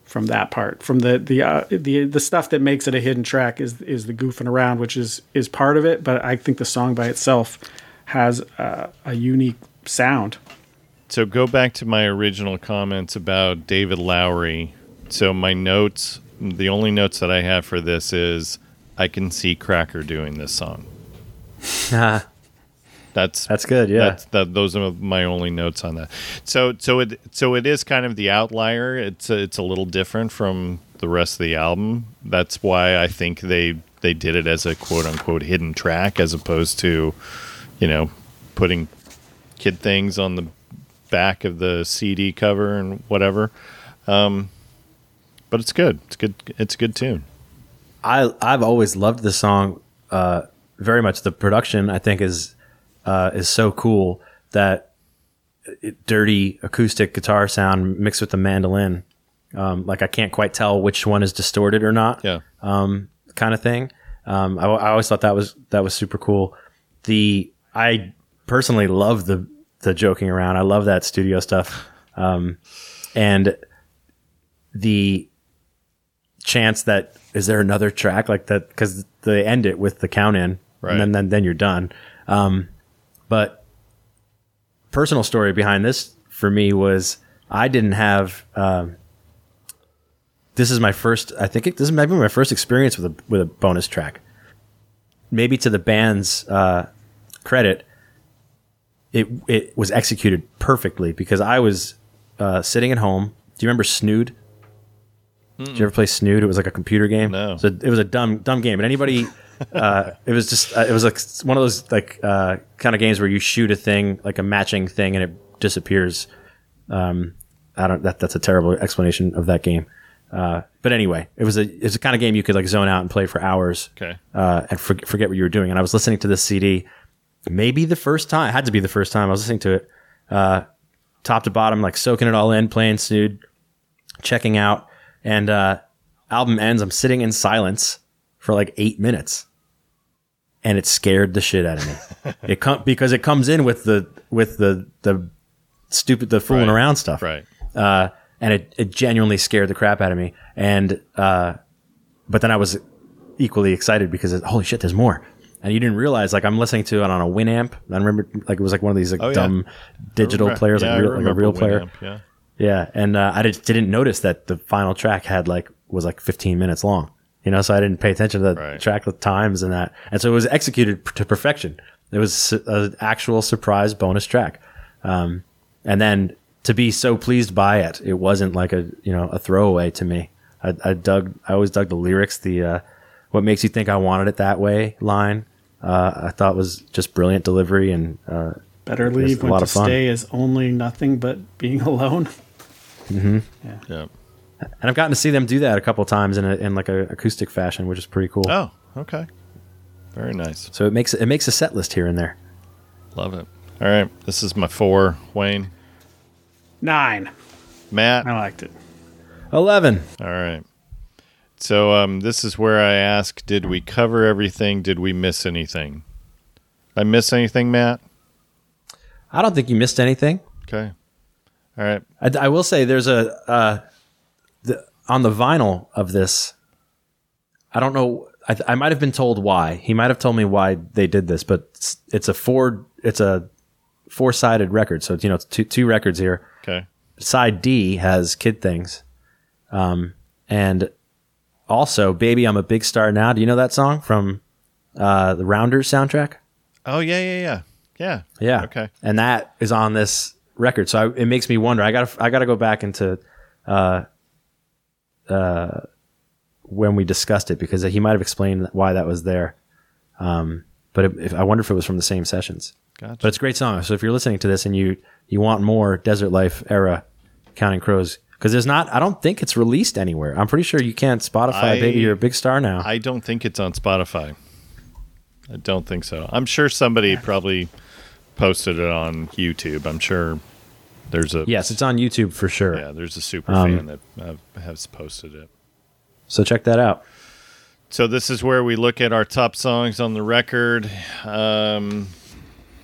from that part from the the uh, the the stuff that makes it a hidden track is is the goofing around which is is part of it but i think the song by itself has uh, a unique sound. So go back to my original comments about David Lowery. So my notes, the only notes that I have for this is I can see Cracker doing this song. That's That's good. Yeah. That's that. Those are my only notes on that. So so it so it is kind of the outlier. It's a, it's a little different from the rest of the album. That's why I think they they did it as a quote unquote hidden track as opposed to, you know, putting kid things on the back of the CD cover and whatever. Um, but it's good. It's good. It's a good tune. I I've always loved this song uh, very much. The production I think is uh, is so cool that it, dirty acoustic guitar sound mixed with the mandolin. Um, like I can't quite tell which one is distorted or not. Yeah. Um, kind of thing. Um, I, I always thought that was that was super cool. The I personally love the the joking around. I love that studio stuff. Um, and the chance that is there another track like that because they end it with the count in Right. and then, then then you're done um but personal story behind this for me was i didn't have um this is my first i think it, this is maybe my first experience with a with a bonus track maybe to the band's uh credit it it was executed perfectly because i was uh sitting at home do you remember snood did you ever play Snood? It was like a computer game. No. So it was a dumb, dumb game. But anybody, uh, it was just, uh, it was like one of those like uh, kind of games where you shoot a thing, like a matching thing, and it disappears. Um, I don't. That that's a terrible explanation of that game. Uh, but anyway, it was a it's a kind of game you could like zone out and play for hours. Okay. Uh, and for, forget what you were doing. And I was listening to this CD, maybe the first time. It had to be the first time I was listening to it, uh, top to bottom, like soaking it all in, playing Snood, checking out, and uh, album ends. I'm sitting in silence for like eight minutes, and it scared the shit out of me. it com- because it comes in with the with the the stupid the fooling Right. around stuff, Right. uh, and it, it genuinely scared the crap out of me. And uh, but then I was equally excited because it, holy shit, there's more. And you didn't realize like I'm listening to it on a Winamp. I remember like it was like one of these like Oh, yeah. dumb digital players, Yeah, like, real, like a real player. Winamp, Yeah. Yeah, and uh, I did, didn't notice that the final track had like was like 15 minutes long. You know, so I didn't pay attention to the Right. track with times and that, and so it was executed p- to perfection. It was an actual surprise bonus track, um, and then to be so pleased by it, it wasn't like a you know a throwaway to me. I, I dug, I always dug the lyrics, the uh, "What makes you think I wanted it that way" line. Uh, I thought was just brilliant delivery and uh, Better leave a when lot to of fun. stay is only nothing but being alone. Yeah. and I've gotten to see them do that a couple times in a, in like a acoustic fashion, which is pretty cool. Oh, okay. Very nice. So it makes it makes a set list here and there. Love it. All right. This is my four. Wayne. Nine. Matt. I liked it. Eleven. All right. So um, this is where I ask: Did we cover everything? Did we miss anything? I miss anything, Matt? I don't think you missed anything. Okay. All right. I, I will say there's a uh, the, on the vinyl of this. I don't know. I, I might have been told why. He might have told me why they did this, but it's, it's a four. It's a four sided record. So it's, you know, it's two two records here. Okay. Side D has Kid Things, um, and also Baby I'm a Big Star Now. Do you know that song from uh, the Rounders soundtrack? Oh yeah, yeah, yeah, yeah. Yeah. Okay. And that is on this record. So I, it makes me wonder. I got I got to go back into uh uh when we discussed it because he might have explained why that was there. Um but if, if, I wonder if it was from the same sessions. Gotcha. But it's a great song. So if you're listening to this and you you want more Desert Life era Counting Crows because there's not I don't think it's released anywhere. I'm pretty sure you can't Spotify I- baby you're a big star now. I don't think it's on Spotify. I don't think so. I'm sure somebody probably posted it on YouTube. I'm sure there's a yes, it's on YouTube for sure. yeah, there's a super Um, fan that uh, has posted it. So check that out. So this is where we look at our top songs on the record. Um,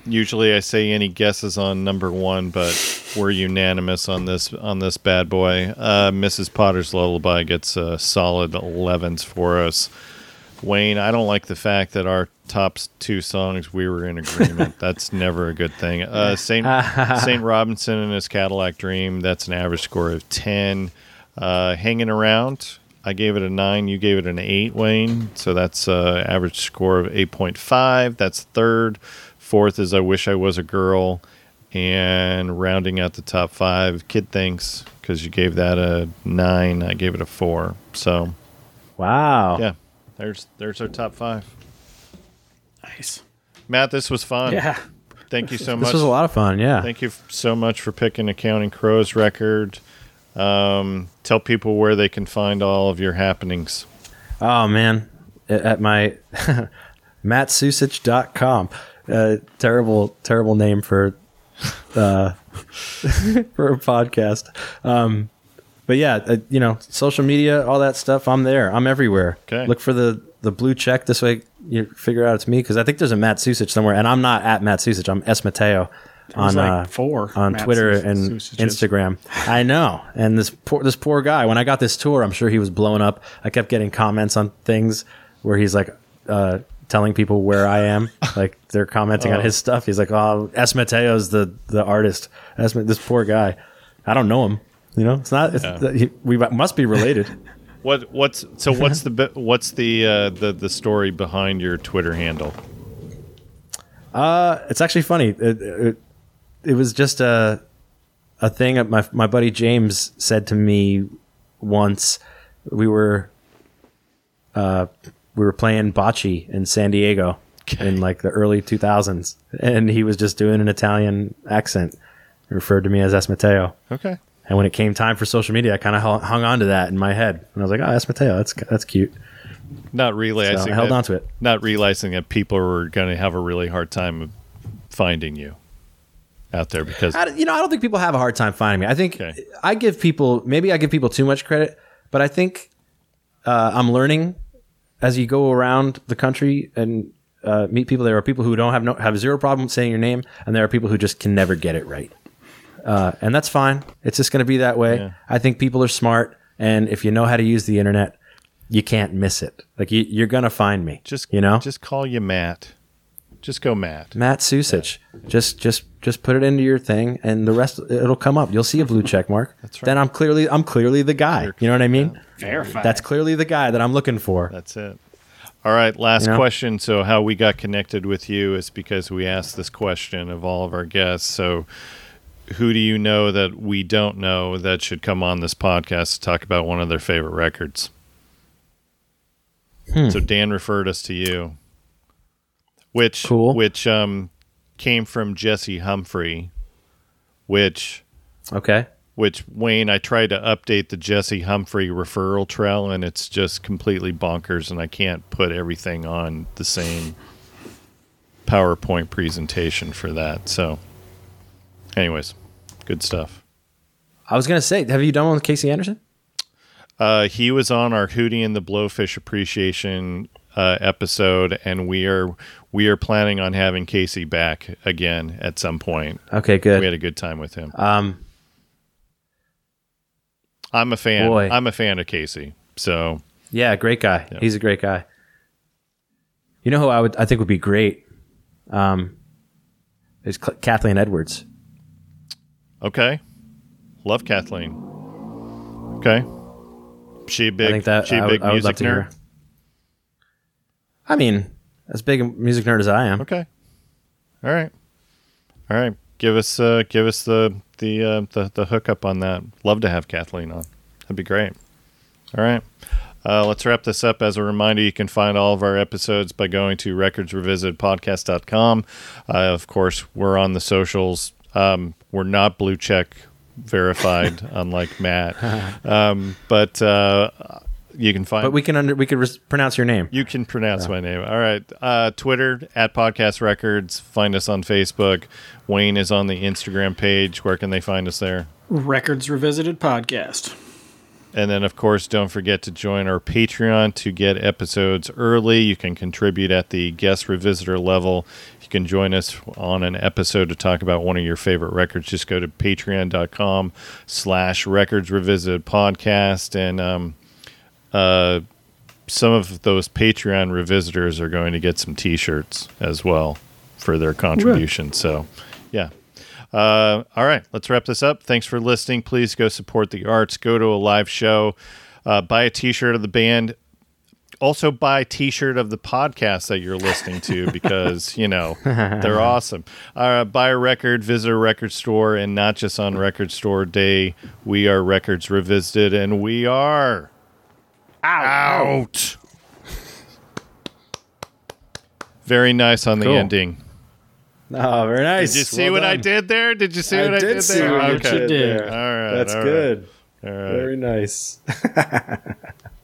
usually, I say any guesses on number one, but we're unanimous on this on this bad boy. Uh, Mrs. Potter's Lullaby gets a solid 11s for us. Wayne, I don't like the fact that our top two songs, we were in agreement. that's never a good thing. Uh, Saint Saint Robinson and his Cadillac Dream. That's an average score of ten. Uh, Hanging around. I gave it a nine. You gave it an eight, Wayne. So that's uh, average score of eight point five. That's third. Fourth is I wish I was a girl, and rounding out the top five, Kid Things because you gave that a nine. I gave it a four. So Wow. yeah, there's there's our top five. Nice. Matt, this was fun. Yeah. Thank you so much. This was a lot of fun. Yeah. Thank you so much for picking a Counting Crows record. Um, tell people where they can find all of your happenings. Oh man, at at my mattsucich.com. Uh, terrible, terrible name for uh, for a podcast. Um, but yeah, uh, you know, social media, all that stuff. I'm there. I'm everywhere. Okay. Look for the the blue check. This way, you figure out it's me because I think there's a Matt Sucich somewhere, and I'm not at Matt Sucich. I'm S Mateo on like uh, four on Matt Twitter Sus- and. Instagram. I know. And this poor this poor guy, when I got this tour, I'm sure he was blown up. I kept getting comments on things where he's like uh, telling people where I am. like they're commenting on his stuff. He's like, "Oh, S Mateo's the the artist." S- this poor guy. I don't know him. You know, it's not. It's, he, we must be related. What what's so what's the what's the uh, the the story behind your Twitter handle? Uh, it's actually funny. It, it, it was just a a thing that my my buddy James said to me once. We were uh, we were playing bocce in San Diego in like the early 2000s, and he was just doing an Italian accent. He referred to me as Es Mateo. Okay. And when it came time for social media, I kind of hung on to that in my head, and I was like, "Oh, Es Mateo, that's that's cute." Not So I held that, on to it. Not realizing that people were going to have a really hard time finding you out there because I, you know, I don't think people have a hard time finding me. I think Okay. I give people maybe I give people too much credit, but I think uh, I'm learning as you go around the country and uh, meet people. There are people who don't have no have zero problem saying your name, and there are people who just can never get it right. Uh, and that's fine. It's just going to be that way. Yeah. I think people are smart, and if you know how to use the internet, you can't miss it. Like you, you're going to find me. just you know, just call you Matt. Just go Matt. Matt Sucich. Just just just put it into your thing and the rest it'll come up. You'll see a blue check mark. That's right. Then I'm clearly I'm clearly the guy. You know what I mean? Verified. That's clearly the guy that I'm looking for. That's it. All right, last You know? question. So, how we got connected with you is because we asked this question of all of our guests. So, who do you know that we don't know that should come on this podcast to talk about one of their favorite records? Hmm. So, Dan referred us to you, which Cool. which um came from Jesse Humphrey, which Okay. which Wayne, I tried to update the Jesse Humphrey referral trail, and it's just completely bonkers, and I can't put everything on the same PowerPoint presentation for that. So, anyways, good stuff. I was gonna say, have you done one with Kasey Anderson? Uh, he was on our Hootie and the Blowfish appreciation uh, episode, and we are we are planning on having Kasey back again at some point. Okay, good. We had a good time with him. um I'm a fan. Boy. I'm a fan of Kasey. So yeah, great guy. He's a great guy. You know who I would I think would be great? Um is Cl- Kathleen Edwards. Okay. Love Kathleen. Okay. She a big I think that she a big I would music nerd. I mean, as big a music nerd as I am. Okay. All right. All right. Give us uh give us the the uh the, the hookup on that. Love to have Kathleen on. That'd be great. All right. Uh, let's wrap this up. As a reminder, you can find all of our episodes by going to recordsrevisitedpodcast.com. Uh, of course, we're on the socials. Um, we're not blue check verified, unlike Matt. Um, but uh, you can find But we can under we could res- pronounce your name. you can pronounce my name. All right. Uh, Twitter at Podcast Records. Find us on Facebook. Wayne is on the Instagram page. Where can they find us there? Records Revisited podcast. And then, of course, don't forget to join our Patreon to get episodes early. You can contribute at the guest revisitor level. You can join us on an episode to talk about one of your favorite records. Just go to patreon.com slash records revisited podcast. And um, uh, some of those Patreon revisitors are going to get some T-shirts as well for their contribution. So, yeah. Uh, all right, let's wrap this up. Thanks for listening. Please go support the arts. Go to a live show. Uh, buy a T-shirt of the band. Also, buy a T-shirt of the podcast that you're listening to because you know they're awesome. Uh, buy a record. Visit a record store, and not just on Record Store Day. We are Records Revisited, and we are out. Very nice on the Cool. ending. Oh, very nice. Did you see Well what I done. did there? Did you see I what I did did see there? what you okay. did did. there. All right. That's all right, good. All right. Very nice.